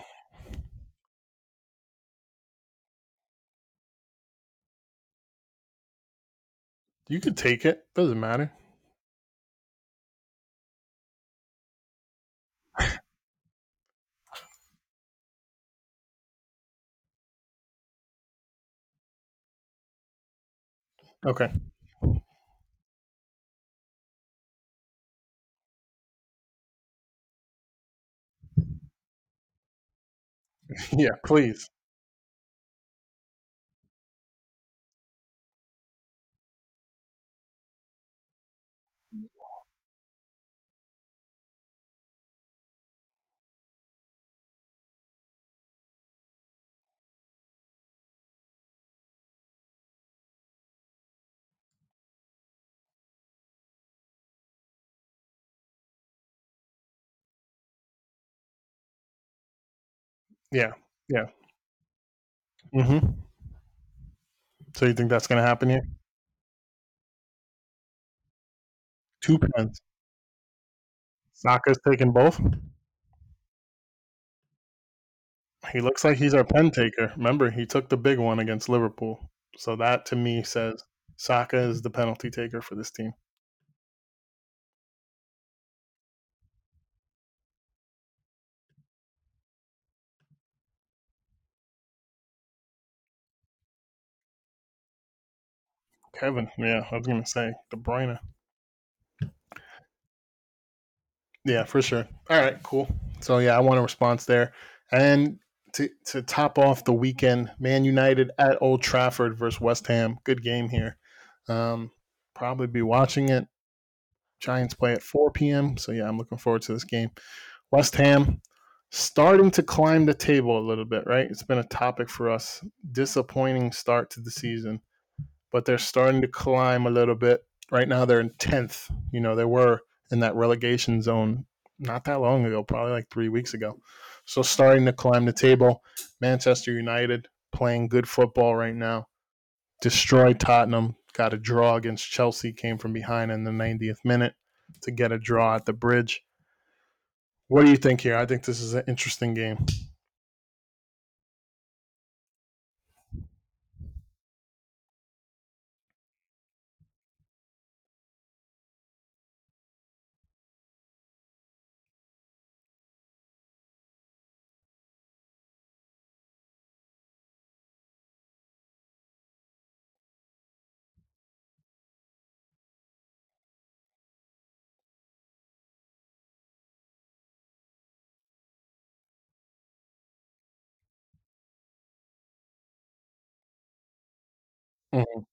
You could take it. Doesn't matter. Okay. yeah, please. Yeah. Yeah. hmm So you think that's going to happen here? Two pens. Saka's taking both. He looks like he's our pen taker. Remember, he took the big one against Liverpool. So that to me says Saka is the penalty taker for this team. Kevin, yeah, I was gonna say De Bruyne. Yeah, for sure. All right, cool. So yeah, I want a response there. And to to top off the weekend, Man United at Old Trafford versus West Ham. Good game here. Um, probably be watching it. Giants play at 4 p.m. So yeah, I'm looking forward to this game. West Ham starting to climb the table a little bit, right? It's been a topic for us. Disappointing start to the season, but they're starting to climb a little bit. Right now they're in 10th. You know, they were in that relegation zone not that long ago, probably like 3 weeks ago. So starting to climb the table. Manchester United playing good football right now. Destroyed Tottenham, got a draw against Chelsea, came from behind in the 90th minute to get a draw at the bridge. What do you think here? I think this is an interesting game. Mhm.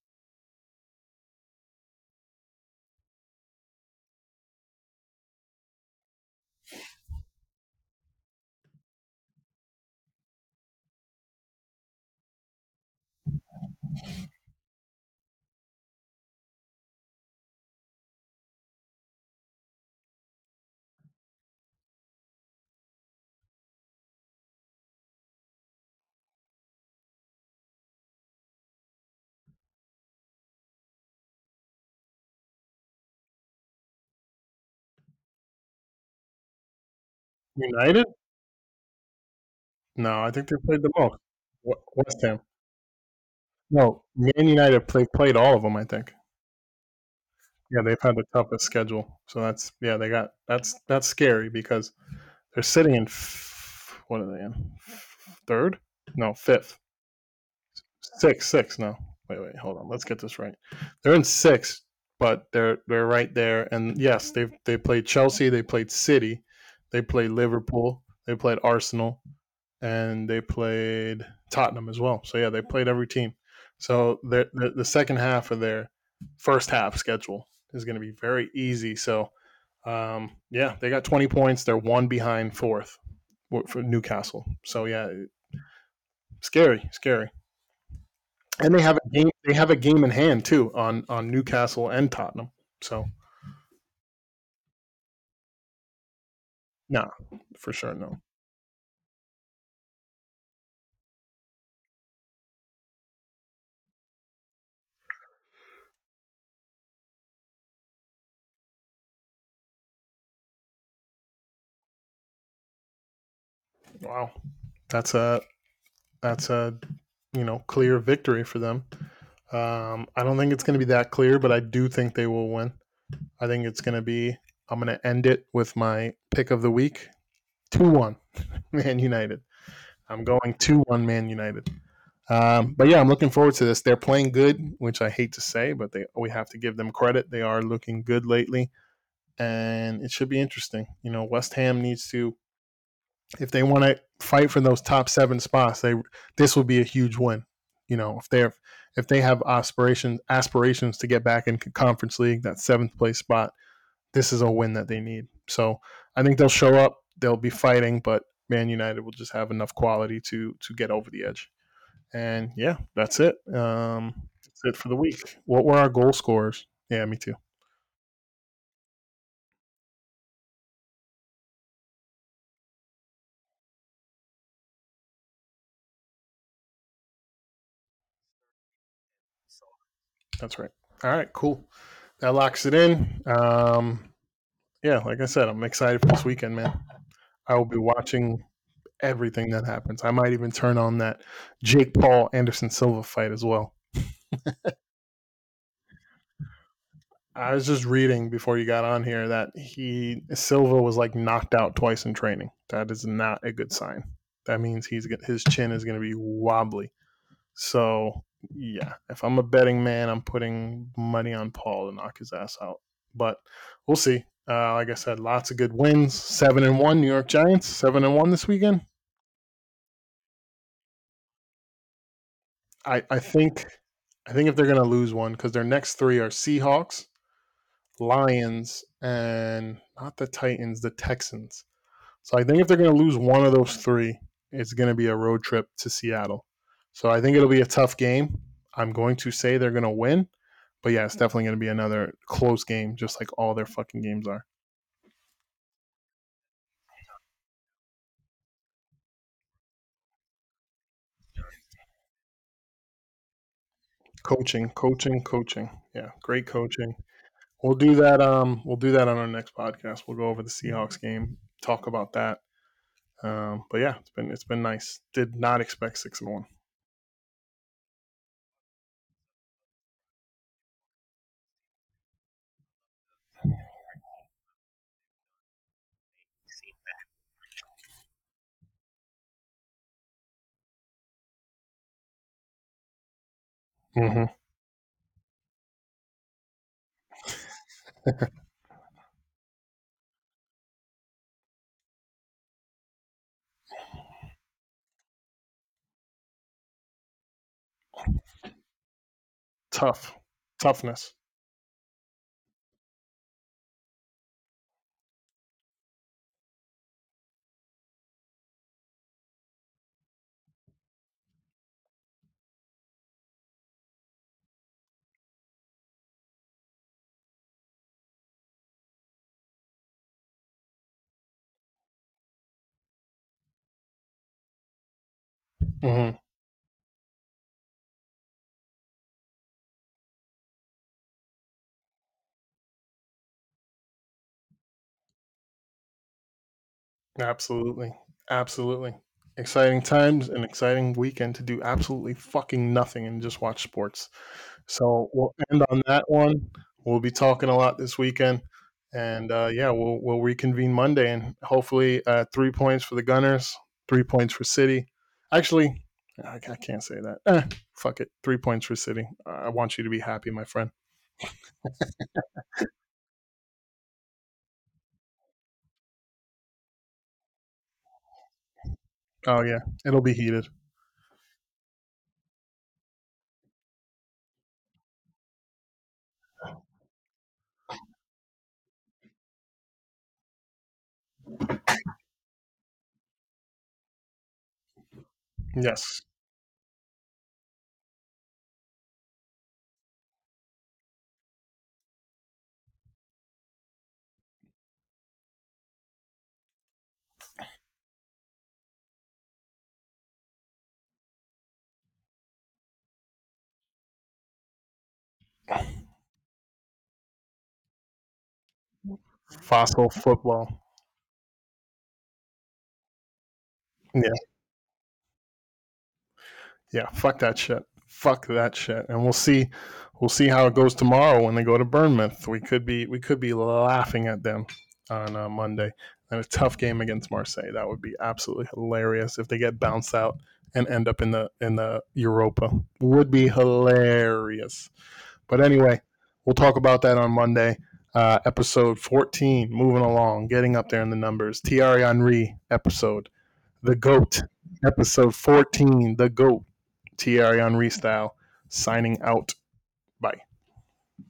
United? No, I think they played the most. West Ham. No, Man United play, played all of them. I think. Yeah, they've had the toughest schedule. So that's yeah, they got that's that's scary because they're sitting in what are they in? Third? No, fifth. Six, six. No, wait, wait, hold on. Let's get this right. They're in six, but they're they're right there. And yes, they've they played Chelsea, they played City, they played Liverpool, they played Arsenal, and they played Tottenham as well. So yeah, they played every team. So the the, the second half of their first half schedule is going to be very easy. So um, yeah, they got 20 points. They're one behind fourth for Newcastle. So yeah, scary, scary. And they have a game. They have a game in hand too on on Newcastle and Tottenham. So no, for sure no. Wow, that's a that's a you know clear victory for them. Um, I don't think it's going to be that clear, but I do think they will win. I think it's going to be. I'm going to end it with my pick of the week: two one, Man United. I'm going two one, Man United. Um, but yeah, I'm looking forward to this. They're playing good, which I hate to say, but they we have to give them credit. They are looking good lately, and it should be interesting. You know, West Ham needs to, if they want to fight for those top seven spots, they this will be a huge win. You know, if they're if they have aspirations aspirations to get back in Conference League, that seventh place spot, this is a win that they need. So I think they'll show up. They'll be fighting, but Man United will just have enough quality to to get over the edge. And yeah, that's it. Um, that's it for the week. What were our goal scorers? Yeah, me too. That's right. All right, cool. That locks it in. Um, yeah, like I said, I'm excited for this weekend, man. I will be watching everything that happens. I might even turn on that Jake Paul Anderson Silva fight as well. I was just reading before you got on here that he Silva was like knocked out twice in training. That is not a good sign. That means he's his chin is going to be wobbly. So yeah, if I'm a betting man, I'm putting money on Paul to knock his ass out. But we'll see. Uh, like I said, lots of good wins. Seven and one, New York Giants. Seven and one this weekend. I I think I think if they're to lose one because their next three are Seahawks, Lions, and not the Titans, the Texans. So I think if they're to lose one of those three, it's to be a road trip to Seattle. So I think it'll be a tough game. I'm going to say they're going to win, but yeah, it's definitely going to be another close game, just like all their fucking games are. Coaching, coaching, coaching. Yeah, great coaching. We'll do that. Um, we'll do that on our next podcast. We'll go over the Seahawks game, talk about that. Um, but yeah, it's been it's been nice. Did not expect six and one. Mm-hmm. Tough, toughness. Mm-hmm. Absolutely, absolutely. Exciting times, and exciting weekend to do absolutely fucking nothing and just watch sports. So we'll end on that one. We'll be talking a lot this weekend, and uh, yeah, we'll we'll reconvene Monday, and hopefully uh, three points for the Gunners, three points for City. Actually, I, I can't say that. Eh, fuck it, three points for City. I want you to be happy, my friend. Oh yeah, it'll be heated. Yes. Fossil football. Yeah. Yeah, fuck that shit. Fuck that shit. And we'll see we'll see how it goes tomorrow when they go to Bournemouth. We could be we could be laughing at them on uh, Monday. And a tough game against Marseille. That would be absolutely hilarious if they get bounced out and end up in the in the Europa. Would be hilarious. But anyway, we'll talk about that on Monday. Uh, episode 14, moving along, getting up there in the numbers. Thierry Henry episode, the GOAT, episode 14, the GOAT, Thierry Henry style, signing out.